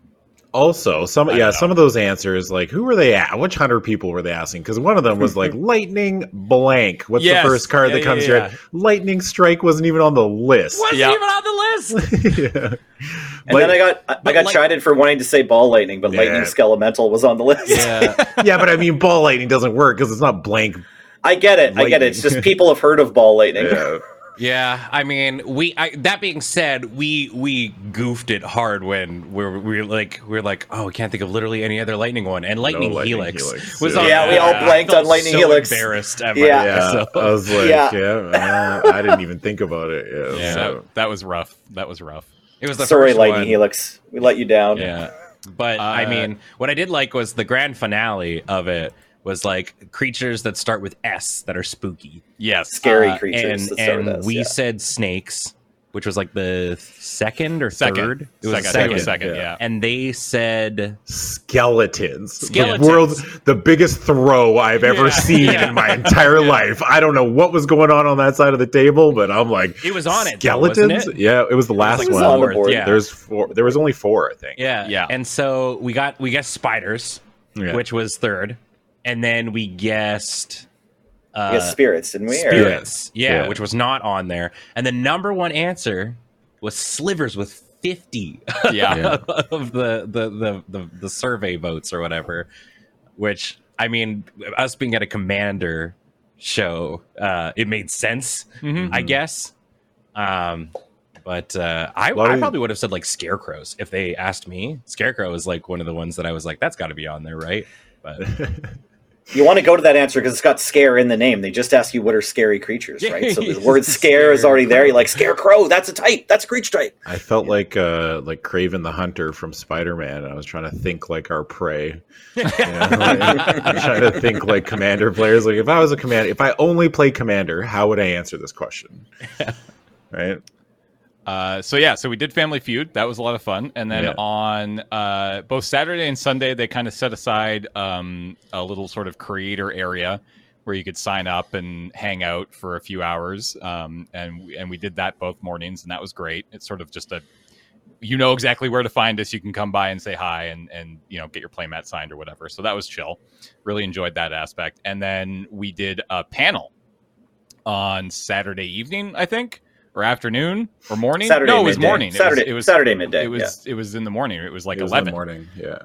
Also, some I yeah, don't know. some of those answers, like who were they at? Which hundred people were they asking? Because one of them was like <laughs> lightning blank. What's Yes. the first card Yeah, that comes yeah, to your yeah. head? Lightning strike wasn't even on the list. wasn't Yeah. even on the list. <laughs> yeah. And Light- then I got I, I got like- chided for wanting to say ball lightning, but Yeah. lightning skelemental was on the list. Yeah. <laughs> yeah, but I mean, ball lightning doesn't work because it's not blank. I get it. I get it. It's just people have heard of ball lightning. Yeah. Yeah, I mean, we. I, that being said, we we goofed it hard when we were, we were like we are like, oh, we can't think of literally any other lightning one, and lightning, Lightning helix, Helix, was yeah. on. Yeah, we all there. blanked I on felt Lightning so Helix. Embarrassed. At Yeah. <laughs> Yeah, so- I was like, Yeah. yeah, uh, I didn't even think about it. Yeah, Yeah. so- That, that was rough. That was rough. it was the Sorry, first lightning one. helix. We let you down. Yeah, but I Uh, mean, what I did like was the grand finale of it was like creatures that start with S that are spooky. Yes. Scary Uh, creatures. and that start and with S, we yeah. said snakes, which was like the second or Second. third. It was second. the I think it was second. second. yeah. Yeah. And they said skeletons. Skeletons. The world's the biggest throw I've ever Yeah. seen Yeah. in my entire life. I don't know what was going on on that side of the table, but I'm like, it was on it. skeletons. wasn't it? Yeah, it was the last like one. on the board. yeah. There's four. There was only four, I think. Yeah, Yeah. And so we got we guessed spiders, Yeah. which was third, and then we guessed uh, We got spirits, didn't we? Or- spirits. Yeah, Yeah. which was not on there. And the number one answer was slivers with fifty <laughs> Yeah. Yeah. <laughs> of the, the the the the survey votes or whatever. Which I mean, us being at a commander show, uh, it made sense, Mhm. I guess. Um, but uh, I, Lot I probably would have said like scarecrows if they asked me. Scarecrow is like one of the ones that I was like, that's got to be on there, right? But <laughs> You want to go to that answer because it's got scare in the name. They just ask you what are scary creatures, right? So the word <laughs> scare is already there. You're like scarecrow. That's a type. That's a creature type. I felt like uh like Kraven the Hunter from Spider Man. I was trying to think like our prey. You know, <laughs> like, I'm trying to think like commander players. Like if I was a commander, if I only played commander, how would I answer this question? <laughs> Right? Uh, so yeah, so we did Family Feud. That was a lot of fun. And then Yeah. on uh, both Saturday and Sunday, they kind of set aside um, a little sort of creator area where you could sign up and hang out for a few hours. Um, and we- and we did that both mornings, and that was great. It's sort of just a you know exactly where to find us. You can come by and say hi and and you know get your playmat signed or whatever. So that was chill. Really enjoyed that aspect. And then we did a panel on Saturday evening, I think, or afternoon or morning. Saturday no, it was midday. morning. Saturday, it was, Saturday midday. It was it was in the morning. It was like It was in the eleven. morning. Yeah.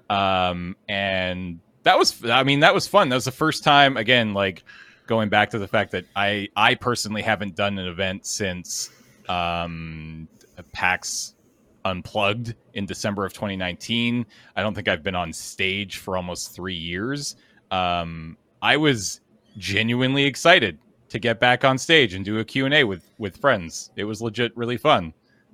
Um, and that was I mean that was fun. That was the first time again like going back to the fact that I I personally haven't done an event since um PAX Unplugged in December of 2019. I don't think I've been on stage for almost 3 years. Um I was genuinely excited to get back on stage and do a Q&A with with friends. It was legit really fun.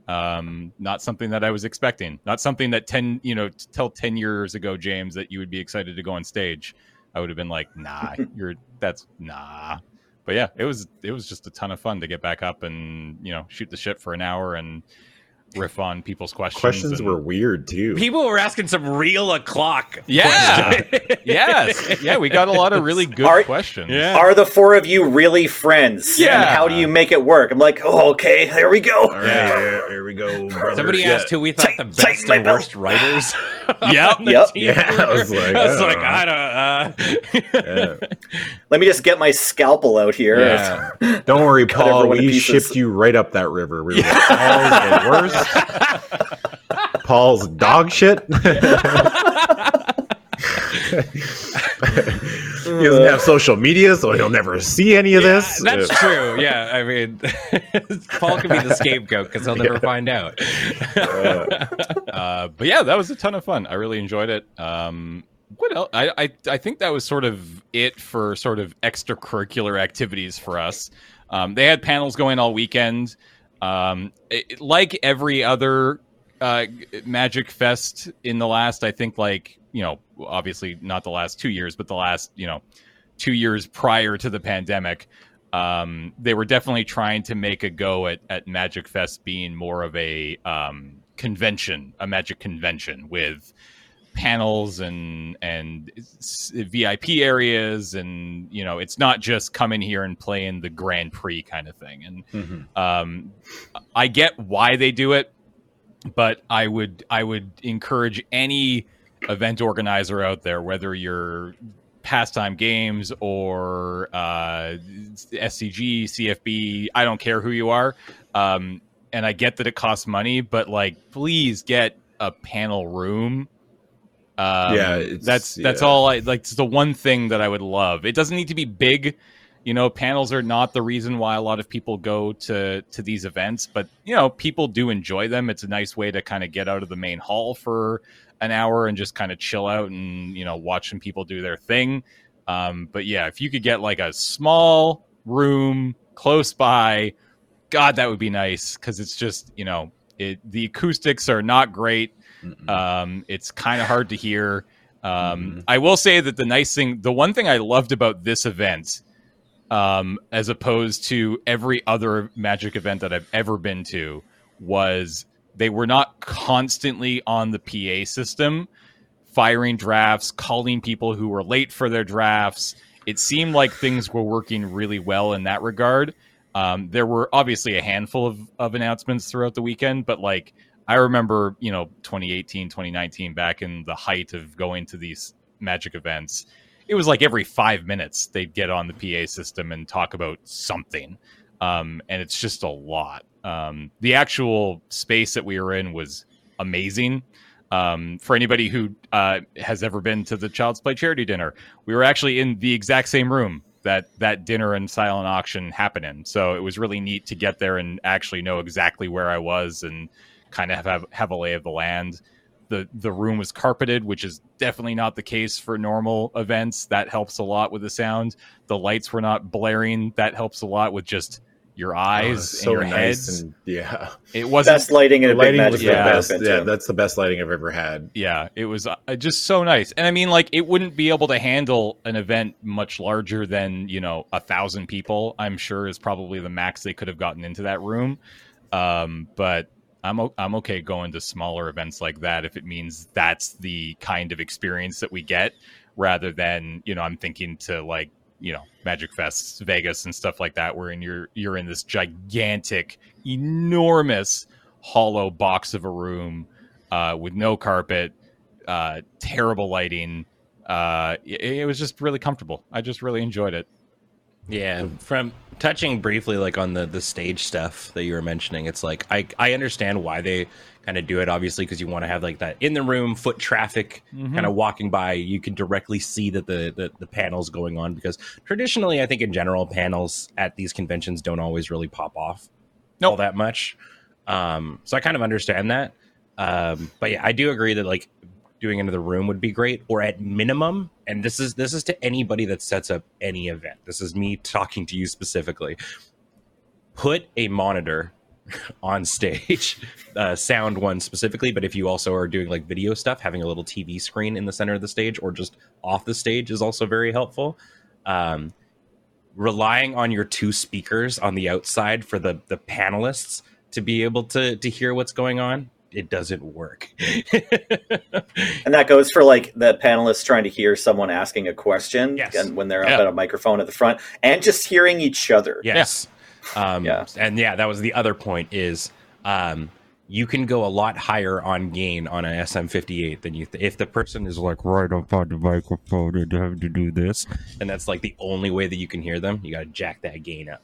Um not something that i was expecting. Not something that 10 you know tell 10 years ago james that you would be excited to go on stage. I would have been like nah <laughs> you're that's nah. But yeah it was it was just a ton of fun to get back up and you know shoot the shit for an hour and riff on people's questions Questions and- were weird too. People were asking some real o'clock. Yeah. questions. <laughs> yes yeah we got a lot of really good Art- questions Yeah. Are the four of you really friends? Yeah. And how do you make it work? I'm like, oh, okay, there we go. All right, here, here we go. brother. Somebody Yeah. asked who we thought the best tighten and belt. worst writers. <laughs> Yep. Yep. Yeah, I was <laughs> like, I was I like, don't I don't. Uh, Yeah. Let me just get my scalpel out here. Yeah. Don't worry, Paul. We shipped you right up that river. We were Paul's the worst. <laughs> Paul's dog shit. <laughs> he doesn't have social media, so he'll never see any of this. That's true. Yeah, I mean, <laughs> Paul can be the scapegoat because he'll never find out. Uh, uh, but yeah, that was a ton of fun. I really enjoyed it. Um, what else? I, I I think that was sort of it for sort of extracurricular activities for us. Um, they had panels going all weekend. Um, it- like every other uh, Magic Fest in the last, I think, like you know, obviously not the last two years, but the last you know, two years prior to the pandemic. Um, they were definitely trying to make a go at, at Magic Fest being more of a um, convention, a Magic convention with panels and and VIP areas, and you know, it's not just come in here and play in the Grand Prix kind of thing. And mhm. um, I get why they do it, but I would I would encourage any event organizer out there, whether you're pastime games or uh, SCG, CFB, I don't care who you are. Um, and I get that it costs money, but like, please get a panel room. Um, Yeah, it's- that's that's yeah. all. I like. It's the one thing that I would love. It doesn't need to be big. You know, panels are not the reason why a lot of people go to to these events, but you know, people do enjoy them. It's a nice way to kind of get out of the main hall for an hour and just kind of chill out and you know watch some people do their thing. Um, but yeah, if you could get like a small room close by, God, that would be nice because it's just you know it the acoustics are not great. Um, it's kind of hard to hear. Um, Mhm. I will say that the nice thing, the one thing I loved about this event, um, as opposed to every other Magic event that I've ever been to, was they were not constantly on the PA system, firing drafts, calling people who were late for their drafts. It seemed like things were working really well in that regard. Um, there were obviously a handful of, of announcements throughout the weekend, but like I remember, you know, 2018, 2019, back in the height of going to these magic events, it was like every five minutes they'd get on the PA system and talk about something. Um, and it's just a lot. Um, the actual space that we were in was amazing. Um, for anybody who uh, has ever been to the Child's Play charity dinner, we were actually in the exact same room that that dinner and silent auction happened in. So it was really neat to get there and actually know exactly where I was and kind of have have a lay of the land. the the room was carpeted, which is definitely not the case for normal events. That helps a lot with the sound. The lights were not blaring. That helps a lot with just your Oh, eyes and your heads. and yeah, it wasn't Best lighting in a the big lighting was the yeah, event. best. Yeah, that's the best lighting I've ever had. yeah it was uh, just so nice and i mean like it wouldn't be able to handle an event much larger than you know a thousand people i'm sure is probably the max they could have gotten into that room um but i'm o- i'm okay going to smaller events like that if it means that's the kind of experience that we get rather than you know i'm thinking to like you know magic fest vegas and stuff like that where you're you're in this gigantic enormous hollow box of a room uh, with no carpet, uh, terrible lighting. Uh, it, it was just really comfortable. I just really enjoyed it. Yeah, from touching briefly like on the the stage stuff that you were mentioning, it's like I I understand why they kind of do it obviously because you want to have like that in the room foot traffic Mhm. kind of walking by you can directly see that the, the the panels going on because traditionally I think in general panels at these conventions don't always really pop off all that much. Um so I kind of understand that. Um but yeah, I do agree that like doing into the room would be great or at minimum and this is this is to anybody that sets up any event. This is me talking to you specifically. Put a monitor <laughs> on stage <laughs> uh, sound one specifically but if you also are doing like video stuff having a little tv screen in the center of the stage or just off the stage is also very helpful. Um, relying on your two speakers on the outside for the the panelists to be able to to hear what's going on it doesn't work <laughs> And that goes for like the panelists trying to hear someone asking a question Yes. and when they're Yeah. up at a microphone at the front and just hearing each other. Yes. Um, Yeah. And yeah, that was the other point is um, you can go a lot higher on gain on an SM58 than you th- if the person is like right up on the microphone and have to do this, and that's like the only way that you can hear them. You got to jack that gain up.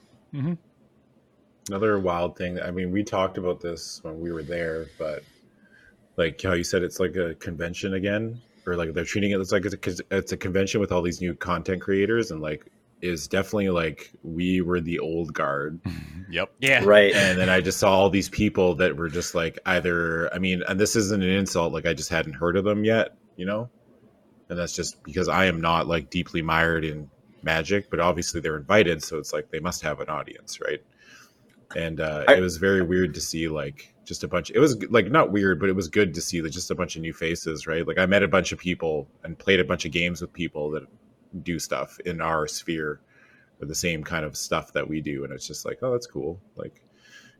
Another wild thing. I mean, we talked about this when we were there, but like how you said, it's like a convention again, or like they're treating it. It's like it's a, it's a convention with all these new content creators, and like is definitely like we were the old guard, <laughs> Yep. Yeah. Right. and then I just saw all these people that were just like either. I mean, and this isn't an insult. Like I just hadn't heard of them yet, you know, and that's just because I am not like deeply mired in magic, but obviously they're invited, so it's like they must have an audience, right? And uh, I- it was very weird to see like just a bunch. It was like not weird, but it was good to see like, just a bunch of new faces, right? Like I met a bunch of people and played a bunch of games with people that do stuff in our sphere or the same kind of stuff that we do, and it's just like, oh, that's cool. Like,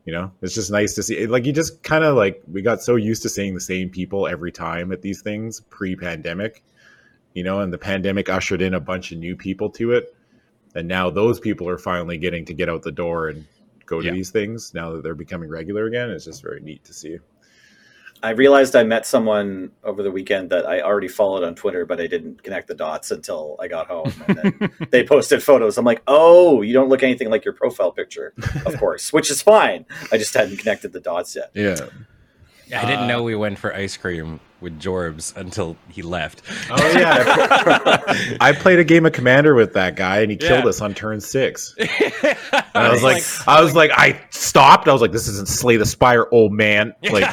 you know, it's just nice to see. Like you just kind of like we got so used to seeing the same people every time at these things pre-pandemic, you know, and the pandemic ushered in a bunch of new people to it, and now those people are finally getting to get out the door and go to Yeah. these things now that they're becoming regular again. It's just very neat to see. I realized I met someone over the weekend that I already followed on Twitter, but I didn't connect the dots until I got home. And then <laughs> they posted photos. I'm like, oh, you don't look anything like your profile picture, of course, which is fine. I just hadn't connected the dots yet. Yeah. I didn't Uh, know we went for ice cream with Jorbs until he left. Oh yeah. <laughs> I played a game of Commander with that guy, and he killed us on turn six. <laughs> And I was like, I was like, I stopped. I was like, this isn't Slay the Spire, old man. Like, <laughs>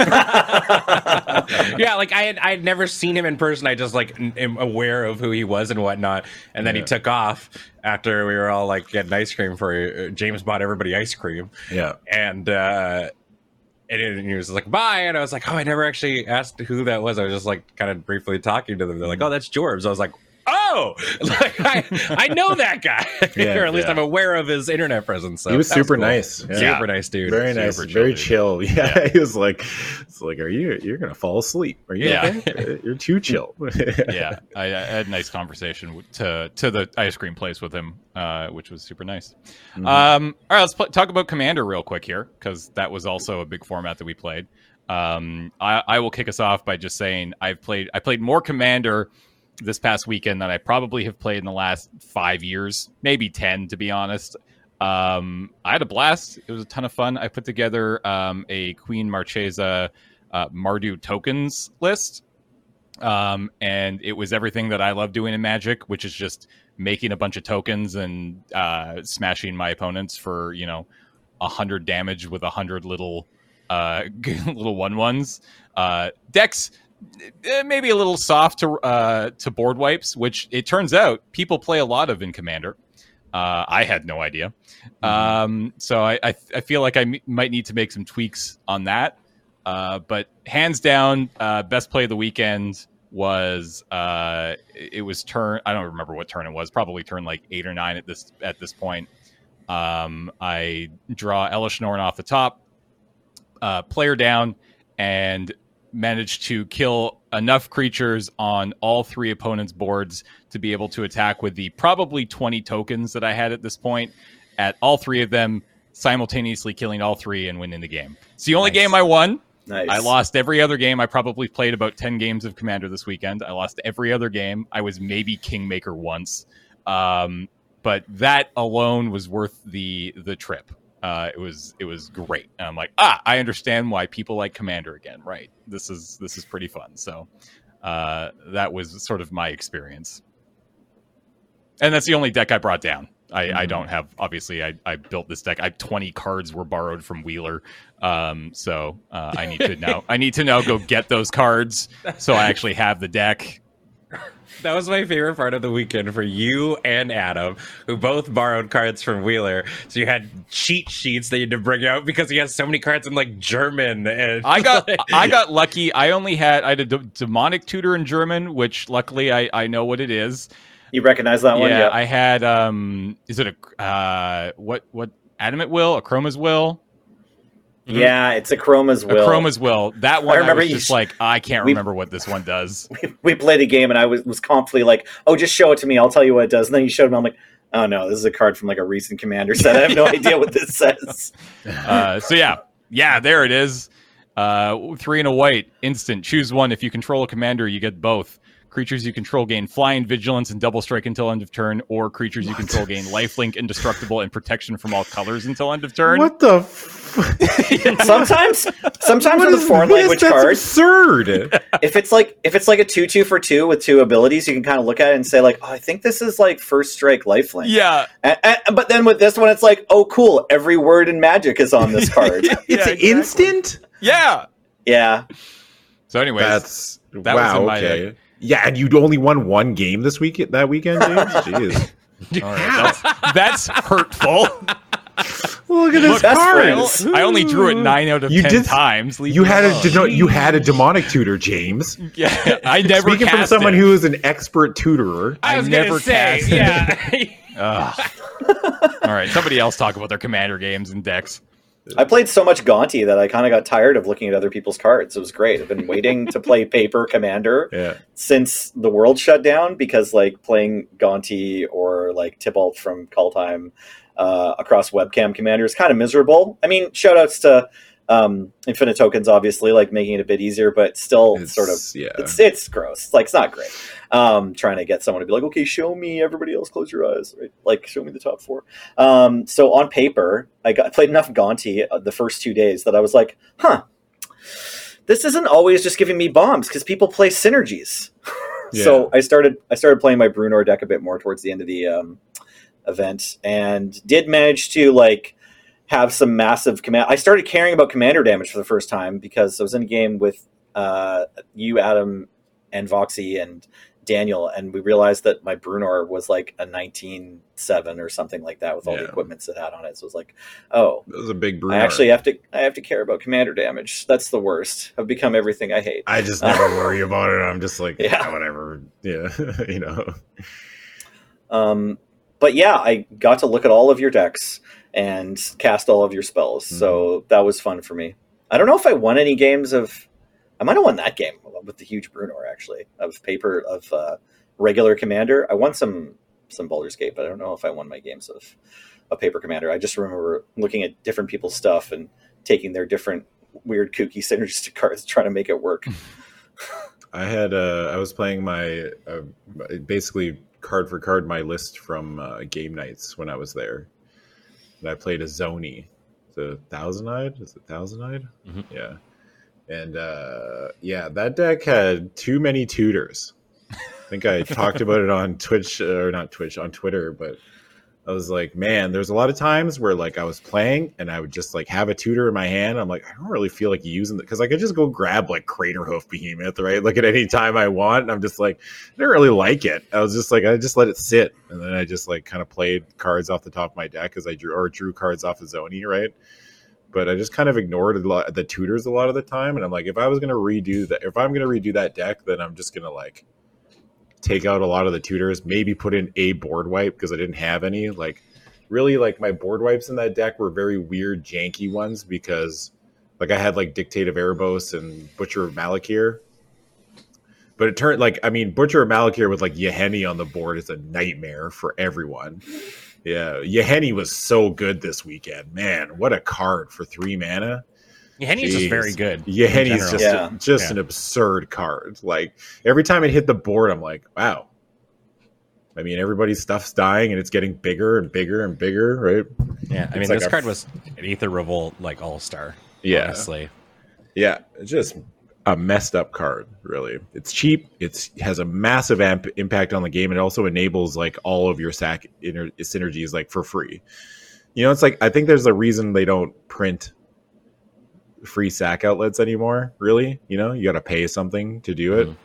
yeah, like I had I had never seen him in person. I just like n- am aware of who he was and whatnot. And then he took off after we were all like getting ice cream for uh, James bought everybody ice cream, yeah. and uh, and, he was like bye. And I was like, oh, I never actually asked who that was. I was just like kind of briefly talking to them. They're like, hmm. oh, that's Jorbs. I was like. Oh, <laughs> like I, I know that guy, <laughs> Yeah, or at least yeah. I'm aware of his internet presence. So he was super cool. nice. Yeah. super nice dude. Very nice, chill very dude. chill. <laughs> Yeah, he was like, "It's like, are you? You're gonna fall asleep? Are you Yeah. okay? You're too chill." yeah, I, I had a nice conversation to to the ice cream place with him, uh, which was super nice. Mhm. Um, all right, let's pl- talk about Commander real quick here because that was also a big format that we played. Um, I, I will kick us off by just saying I've played I played more Commander this past weekend that I probably have played in the last five years, maybe ten to be honest. Um, I had a blast. It was a ton of fun. I put together um, a Queen Marchesa uh, Mardu tokens list um, and it was everything that I love doing in Magic, which is just making a bunch of tokens and uh, smashing my opponents for you know a hundred damage with a hundred little uh, <laughs> little one ones. Uh, decks maybe a little soft to uh, to board wipes, which it turns out people play a lot of in Commander. Uh, I had no idea, um, so I, I I feel like I m- might need to make some tweaks on that. Uh, but hands down, uh, best play of the weekend was uh, it was turn. I don't remember what turn it was. Probably turn like eight or nine at this at this point. Um, I draw Elesh Norn off the top, uh, player down, and managed to kill enough creatures on all three opponents' boards to be able to attack with the probably 20 tokens that I had at this point at all three of them, simultaneously killing all three and winning the game. It's the only Nice. game I won. Nice. I lost every other game. I probably played about 10 games of Commander this weekend. I lost every other game. I was maybe Kingmaker once. Um, but that alone was worth the the trip. Uh, it was it was great. And I'm like, ah, I understand why people like Commander again. Right. This is this is pretty fun. So uh, that was sort of my experience. And that's the only deck I brought down. I, I Mhm. don't have obviously I, I built this deck. I 20 cards were borrowed from Wheeler. Um, so uh, I need to now I need to now go get those cards so I <laughs> actually have the deck. That was my favorite part of the weekend for you and Adam, who both borrowed cards from Wheeler. So you had cheat sheets that you had to bring out because he has so many cards in like German. And I got <laughs> I got lucky. I only had I had a d- demonic tutor in German, which luckily I, I know what it is. You recognize that one? yeah, Yeah. I had um is it a uh what what adamant will Akroma's will yeah, it's a Chroma's a will. chroma's will that one I, remember was just sh- like I can't we- remember what this one does. <laughs> we played a game and I was, was confidently like, oh, just show it to me. I'll tell you what it does. And then you showed me. I'm like, oh no, this is a card from like a recent commander set. I have no <laughs> idea what this says. <laughs> Uh, so yeah, yeah, there it is. Uh, three and a white, instant. Choose one. If you control a commander, you get both. Creatures you control gain flying, vigilance, and double strike until end of turn, or creatures you control gain lifelink, indestructible, and protection from all colors until end of turn. What the? F- <laughs> Sometimes, sometimes What with a foreign this? language That's card, absurd. <laughs> if it's like if it's like a two two for two with two abilities, you can kind of look at it and say like, oh, I think this is like first strike lifelink. Yeah, A- a- but then with this one, it's like, oh, cool. Every word in Magic is on this <laughs> card. Yeah, it's exactly. instant. yeah. yeah, So, anyways, That's that was wow. in my okay. Yeah, and you'd only won one game this week that weekend, James. <laughs> Jeez. all right, that's, that's hurtful. <laughs> Look at Look, this best card. I only drew it nine out of You ten did- times. Leave You me had a alone. deno- you had a demonic tutor, James. <laughs> yeah. I never Speaking from someone it. who is an expert tutorer. I was never gonna say, cast it. yeah. Ugh. All right, somebody else talk about their commander games and decks. I played so much Gonti that I kind of got tired of looking at other people's cards. It was great. I've been <laughs> waiting to play Paper Commander Yeah. since the world shut down because like playing Gonti or like Tibalt from Kaldheim uh, across webcam commander is kind of miserable. I mean, shout outs to um, Infinite Tokens, obviously, like making it a bit easier, but still It's, sort of yeah. it's it's gross. Like it's not great. Um, trying to get someone to be like, okay, show me. Everybody else, close your eyes. Right? Like, show me the top four. Um, so on paper, I got I played enough Gonti uh, the first two days that I was like, huh. This isn't always just giving me bombs because people play synergies. <laughs> So I started I started playing my Bruenor deck a bit more towards the end of the um, event and did manage to like have some massive command. I started caring about commander damage for the first time because I was in a game with uh, you, Adam, and Voxy and Daniel, and we realized that my Bruenor was like a 19-7 or something like that with all the Yeah. equipments it had on it. So it was like, oh, That was a big I actually have to I have to care about commander damage. That's the worst. I've become everything I hate. I just never <laughs> worry about it. I'm just like, Yeah. yeah, whatever. Yeah, <laughs> you know. Um, but yeah, I got to look at all of your decks and cast all of your spells. So that was fun for me. I don't know if I won any games of. I might have won that game with the huge Bruenor actually of paper of uh, regular commander. I won some some Baldur's Gate, but I don't know if I won my games of a paper commander. I just remember looking at different people's stuff and taking their different weird kooky <laughs> synergistic cards, trying to make it work. <laughs> I had uh, I was playing my uh, basically card for card my list from uh, game nights when I was there, I played a Zoni, the Thousand Eyed. Is it Thousand Eyed? Mhm. Yeah, and uh, yeah, that deck had too many tutors. I think I <laughs> talked about it on Twitch or not Twitch on Twitter, but I was like, man, there's a lot of times where like I was playing and I would just like have a tutor in my hand. I'm like, I don't really feel like using it because I could just go grab like Craterhoof Behemoth, right? Like at any time I want. And I'm just like, I don't really like it. I was just like, I just let it sit. And then I just like kind of played cards off the top of my deck as I drew or drew cards off of Zoni, right? But I just kind of ignored a lot, the tutors a lot of the time. And I'm like, if I was to redo that, if I'm going to redo that deck, then I'm just going to like take out a lot of the tutors, maybe put in a board wipe because I didn't have any. Like, really, like my board wipes in that deck were very weird, janky ones because, like, I had like Dictate of Erebos and Butcher of Malakir. But it turned like I mean, Butcher of Malakir with like Yahenni on the board is a nightmare for everyone. Yeah, Yahenni was so good this weekend. Man, what a card for three mana. Yeah, Henny's just Jeez. very good. Yeah, in Henny's just Yeah. just Yeah. an absurd card. Like every time it hit the board, I'm like, wow. I mean, everybody's stuff's dying and it's getting bigger and bigger and bigger, right? Yeah, I mean, like this a- card was an Aether Revolt like all star. Yeah, honestly. yeah, just a messed up card. Really, it's cheap. It's has a massive amp- impact on the game. It also enables like all of your sack inter- synergies like for free. You know, it's like I think there's a reason they don't print free sack outlets anymore. Really, you know, you got to pay something to do it Mhm.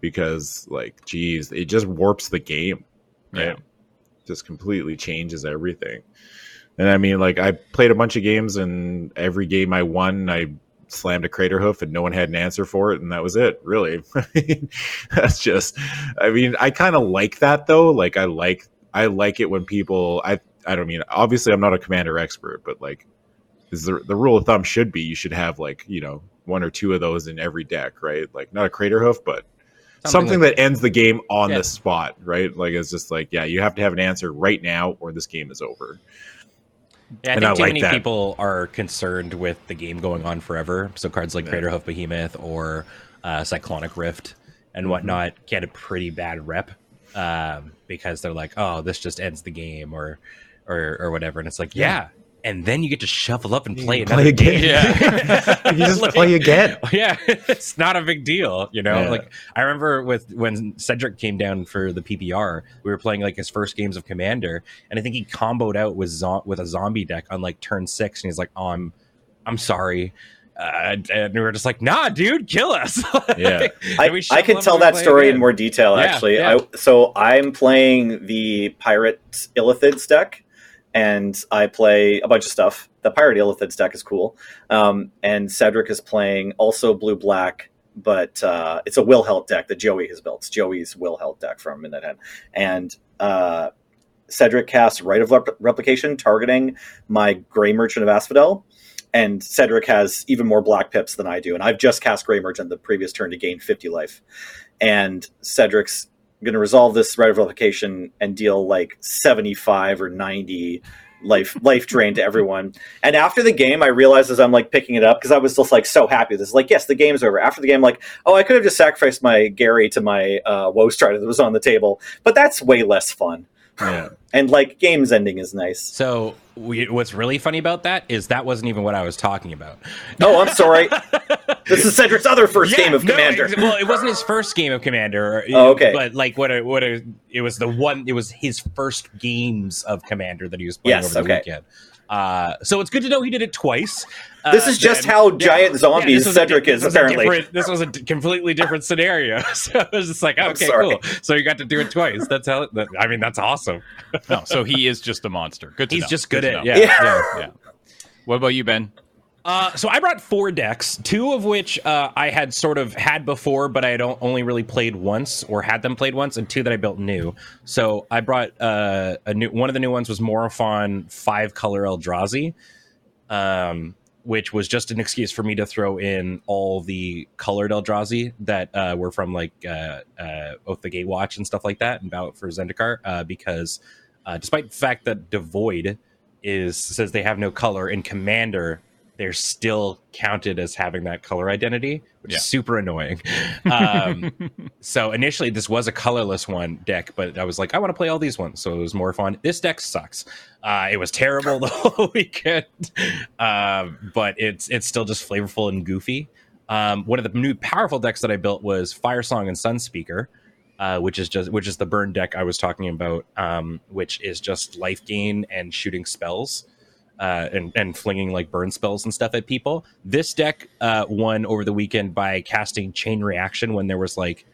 because, like, geez, it just warps the game. Right? Yeah. Just completely changes everything. And I mean, like, I played a bunch of games, and every game I won, I slammed a Craterhoof, and no one had an answer for it, and that was it. Really, <laughs> that's just. I mean, I kind of like that though. Like, I like, I like it when people. I, I don't mean. Obviously, I'm not a commander expert, but like, is the the rule of thumb should be you should have like you know one or two of those in every deck, right? Like not a Craterhoof, but something, like- that ends the game on Yeah. the spot, right? Like it's just like, yeah, you have to have an answer right now, or this game is over. Yeah, I And think I too like many that. people are concerned with the game going on forever. So cards like Yeah. Craterhoof Behemoth or uh, Cyclonic Rift and Mm-hmm. whatnot get a pretty bad rep um, because they're like, "Oh, this just ends the game," or or or whatever. And it's like, yeah. And then you get to shuffle up and play another play again. game. Yeah. <laughs> you just <laughs> Like- play again. <laughs> yeah, it's not a big deal, you know. Yeah. Like I remember with when Cedric came down for the PPR, we were playing like his first games of Commander, and I think he comboed out with zo- with a zombie deck on like turn six, and he's like, "Oh, I'm, I'm sorry," uh, and we were just like, "Nah, dude, kill us." Yeah. I, And I shuffle can tell that play story in more detail, Yeah, actually. yeah. I, so I'm playing the Pirate Illithids deck, and I play a bunch of stuff. The Pirate Illithids deck is cool. Um, and Cedric is playing also blue black, but uh, it's a Wilhelt deck that Joey has built. It's Joey's Wilhelt deck from Midnight Hunt. And uh, Cedric casts Rite of Rep- Replication, targeting my Gray Merchant of Asphodel. And Cedric has even more black pips than I do. And I've just cast Gray Merchant the previous turn to gain 50 life. And Cedric's going to resolve this Rite of Replication and deal like 75 or 90 life life drain to everyone. And after the game, I realized as I'm like picking it up because I was just like so happy. This is like, yes, the game's over. After the game, like, oh, I could have just sacrificed my Gary to my uh, Woe Strider that was on the table, but that's way less fun. Yeah. <laughs> And like, game's ending is nice. So we, what's really funny about that is that wasn't even what I was talking about. Oh, I'm sorry. <laughs> this is Cedric's other first Yeah, game of no, Commander. ex- well, it wasn't his first game of Commander. Oh, okay. But like what? A, what? A, it was the one. It was his first games of Commander that he was playing Yes, over the okay. weekend. Uh, so it's good to know he did it twice. Uh, This is just and- how giant zombies this was a di- Cedric is, this apparently. this was a d- completely different scenario. <laughs> So it was just like, okay, cool. So you got to do it twice. That's how. That, I mean, that's awesome. No, so he is just a monster. Good to He's know. just good to at know. yeah. Yeah. yeah. yeah. What about you, Ben? Uh, so I brought four decks, two of which uh, I had sort of had before, but I had only really played once or had them played once, and two that I built new. So I brought uh, a new one of the new ones was Morophon five color Eldrazi, um, which was just an excuse for me to throw in all the colored Eldrazi that uh, were from like uh, Oath the Gatewatch and stuff like that, and Battle for Zendikar, because despite the fact that Devoid is says they have no color in Commander, they're still counted as having that color identity, which Yeah. is super annoying. <laughs> Um, so initially, this was a colorless one deck, but I was like, I want to play all these ones, so it was more fun. This deck sucks. Uh, it was terrible <laughs> the whole weekend, um, but it's it's still just flavorful and goofy. Um, one of the new powerful decks that I built was Firesong and Sunspeaker. uh, which is just which is the burn deck I was talking about, um, which is just life gain and shooting spells. Uh, and and flinging like burn spells and stuff at people. This deck uh, won over the weekend by casting chain reaction when there was like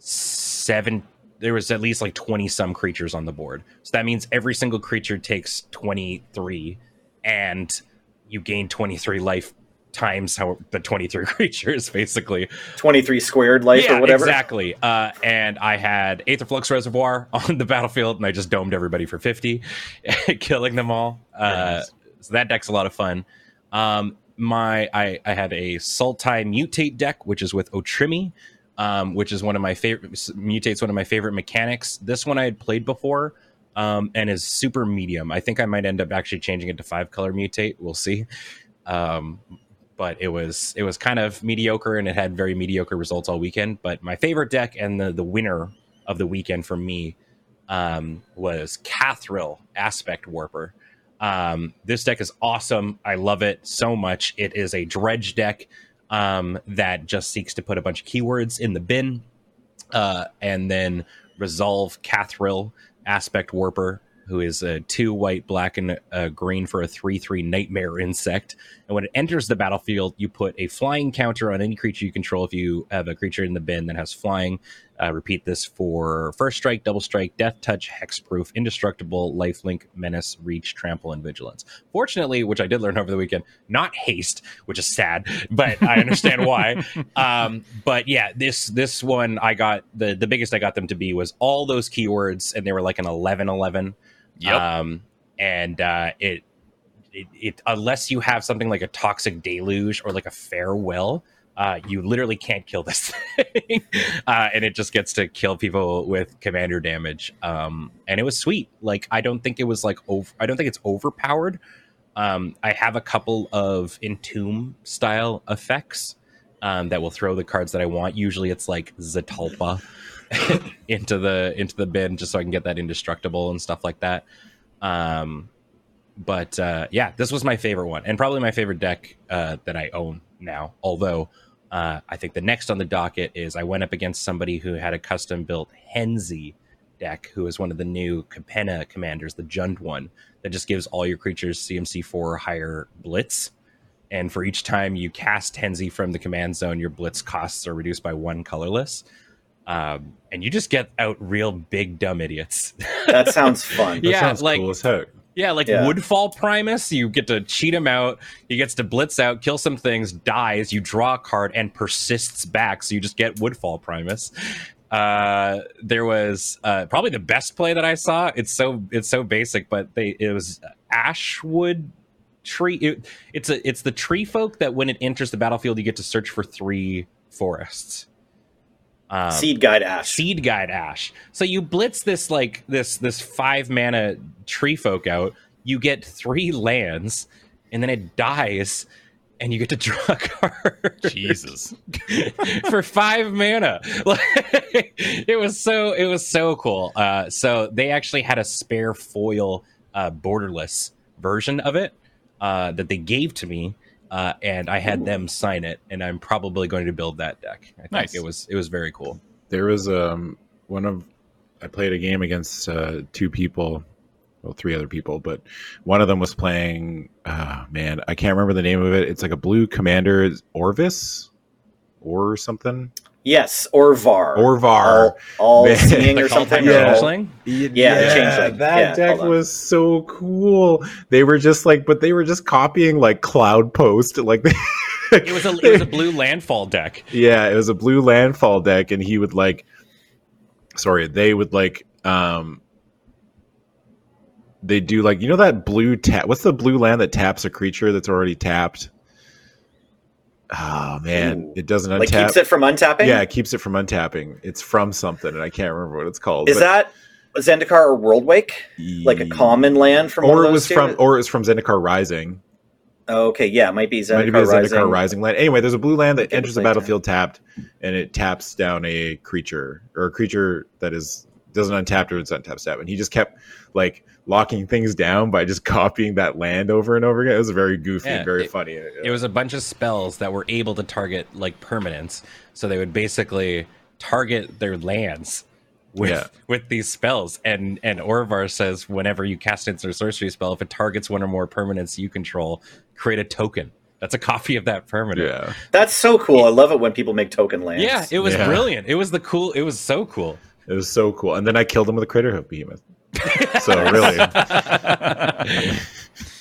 seven. There was at least like twenty some creatures on the board. So that means every single creature takes twenty three, and you gain twenty three life times how the 23 <laughs> creatures basically. 23 squared life yeah, or whatever. exactly. Uh, and i had aetherflux reservoir <laughs> on the battlefield and i just domed everybody for 50 <laughs> killing them all. Uh, nice. so that deck's a lot of fun. Um, my I, I had a sultai mutate deck which is with otrimi um, which is one of my favorite mutates one of my favorite mechanics. This one i had played before um, and is super medium. I think i might end up actually changing it to five color mutate. We'll see. Um, but it was it was kind of mediocre and it had very mediocre results all weekend. But my favorite deck and the the winner of the weekend for me um, was Kathril Aspect Warper. Um, this deck is awesome. I love it so much. It is a dredge deck um, that just seeks to put a bunch of keywords in the bin uh, and then resolve Kathril Aspect Warper who is a two white, black, and a green for a three three nightmare insect. And when it enters the battlefield, you put a flying counter on any creature you control. If you have a creature in the bin that has flying, uh, repeat this for first strike, double strike, death touch, hexproof, indestructible, lifelink, menace, reach, trample, and vigilance. Fortunately, which I did learn over the weekend, not haste, which is sad, but I understand why. <laughs> Um, but yeah, this this one I got the the biggest I got them to be was all those keywords, and they were like an 11 11 Yep. um, and uh, it, it, it unless you have something like a toxic deluge or like a farewell, uh, you literally can't kill this <laughs> thing, uh, and it just gets to kill people with commander damage. Um, and it was sweet. Like I don't think it was like over. I don't think it's overpowered. Um, I have a couple of entomb style effects um, that will throw the cards that I want. Usually, it's like Zetalpa <laughs> into the into the bin just so I can get that indestructible and stuff like that. Um, but uh, yeah, this was my favorite one and probably my favorite deck uh, that I own now. Although uh, I think the next on the docket is I went up against somebody who had a custom built Henzie deck, who is one of the new Capenna commanders, the Jund one, that just gives all your creatures CMC four higher blitz. And for each time you cast Henzie from the command zone, your blitz costs are reduced by one colorless. Um, and you just get out real big dumb idiots. <laughs> That sounds fun. That Yeah, sounds like- cool as heck. Yeah, like Yeah. Woodfall Primus, you get to cheat him out. He gets to blitz out, kill some things, dies. You draw a card and persists back, so you just get Woodfall Primus. Uh, there was uh, probably the best play that I saw. It's so it's so basic, but they it was Ashwood tree. It, it's a it's the tree folk that when it enters the battlefield, you get to search for three forests. Um, Seedguide Ash. seed guide ash. So you blitz this like this this five mana tree folk out. You get three lands and then it dies and you get to draw <laughs> a card. Jesus. <laughs> for five mana. <laughs> Like, it was so it was so cool. Uh so they actually had a spare foil uh borderless version of it uh that they gave to me uh, and I had them sign it, and I'm probably going to build that deck. I think Nice. it was it was very cool. There was um one of I played a game against uh, two people, well, three other people, but one of them was playing. Uh, man, I can't remember the name of it. It's like a blue commander, Orvis or something. Yes, Orvar. Orvar. All, all <laughs> seeing Like or something. All-Time Yeah. All- Changeling? Yeah, the changeling. that Yeah, deck was so cool. They were just like, but they were just copying like Cloudpost, like they. <laughs> It was a it was a blue landfall deck. Yeah, it was a blue landfall deck, and he would like, sorry, they would like, um, they do like you know that blue tap. What's the blue land that taps a creature that's already tapped? Oh man, Ooh. it doesn't like keeps it from untapping. yeah, it keeps it from untapping. It's from something, and I can't remember what it's called. Is but- that Zendikar or Worldwake? Like a common land from or it was two? from, or it was from Zendikar Rising. Oh, okay, yeah, it might be Might Zendikar, be a Rising. Zendikar Rising land. Anyway, there's a blue land that enters the battlefield tapped, and it taps down a creature or a creature that is doesn't untap or it's untapped tap. And he just kept like locking things down by just <laughs> copying that land over and over again. It was very goofy Yeah, and very it- funny. It was a bunch of spells that were able to target like permanents. So they would basically target their lands <laughs> with Yeah. with these spells. And and Orvar says whenever you cast instant or sorcery spell, if it targets one or more permanents you control, create a token. That's a copy of that permanent. Yeah. That's so cool. I love it when people make token lands. Yeah, it was Yeah. brilliant. It was the cool. It was so cool. It was so cool. And then I killed him with a Craterhoof Behemoth. So really, <laughs>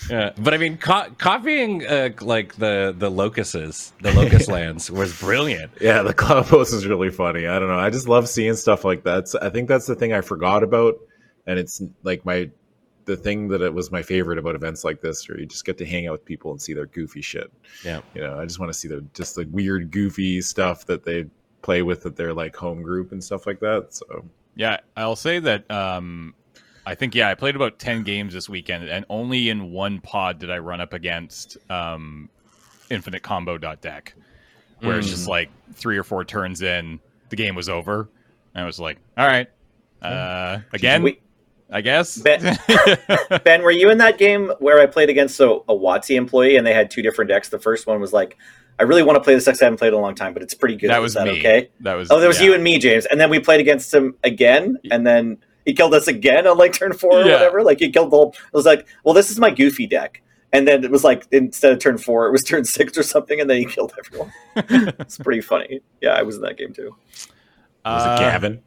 Yeah, but I mean, co- copying uh, like the the locuses, the locust <laughs> lands, was brilliant. yeah, the Cloudpost is really funny. I don't know. I just love seeing stuff like that. So I think that's the thing I forgot about, and it's like my the thing that it was my favorite about events like this, where you just get to hang out with people and see their goofy shit. Yeah. you know, I just want to see the just the weird, goofy stuff that they play with at their like home group and stuff like that. So Yeah, I'll say that. Um, I think yeah, I played about ten games this weekend, and only in one pod did I run up against um, Infinite Combo deck, where it's just like three or four turns in, the game was over, and I was like, all right, uh, again, Wait, I guess. Ben- <laughs> Ben, were you in that game where I played against a, a WotC employee and they had two different decks? The first one was like, I really want to play this deck. I haven't played in a long time, but it's pretty good. That was that me. okay? That was Oh, that was yeah. you and me, James. And then we played against him again, and then he killed us again on like turn four or Yeah. whatever. Like he killed the whole. It was like, well, this is my goofy deck. And then it was like instead of turn four, it was <laughs> turn six or something, and then he killed everyone. <laughs> it's pretty funny. Yeah, I was in that game too. was Uh, it Gavin?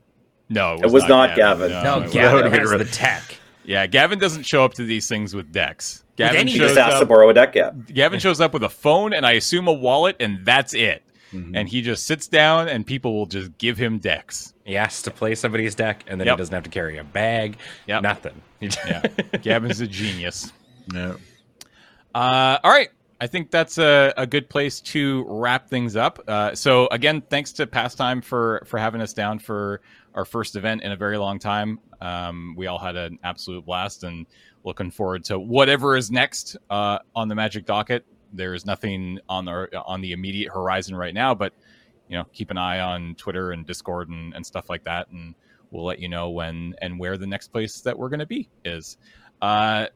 No, it It was not Gavin. No, it that. Gavin would've been has really- the <laughs> tech. Yeah, Gavin doesn't show up to these things with decks. Gavin He shows just asked to borrow a deck. Yeah, Gavin shows up with a phone and I assume a wallet, and that's it. Mhm. And he just sits down, and people will just give him decks. He has to play somebody's deck, and then Yep. he doesn't have to carry a bag. Yep. Nothing. <laughs> Yeah, Gavin's a genius. yeah. Uh, all right. I think that's a, a good place to wrap things up. Uh, so again, thanks to Pastime for for having us down for our first event in a very long time. Um, we all had an absolute blast, and looking forward to whatever is next uh, on the Magic docket. There is nothing on the on the immediate horizon right now, but you know, keep an eye on Twitter and Discord and, and stuff like that, and we'll let you know when and where the next place that we're going to be is. Uh,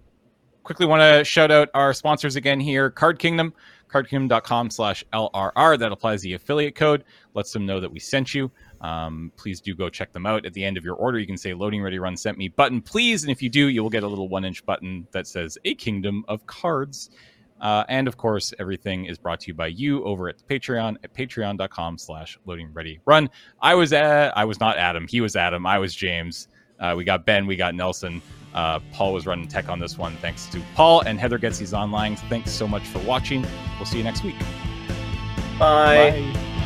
quickly want to shout out our sponsors again here card kingdom cardkingdom.com slash lrr that applies the affiliate code. Lets them know that we sent you. Um, please do go check them out. At the end of your order you can say loading ready run sent me button please. And if you do you will get a little one inch button that says a kingdom of cards uh, and of course everything is brought to you by you over at patreon at patreon.com slash loading ready run i was at, i was not adam he was adam i was james uh, we got ben we got nelson uh, Paul was running tech on this one. Thanks to Paul and Heather Gets These Online. Thanks so much for watching. We'll see you next week. bye. Bye.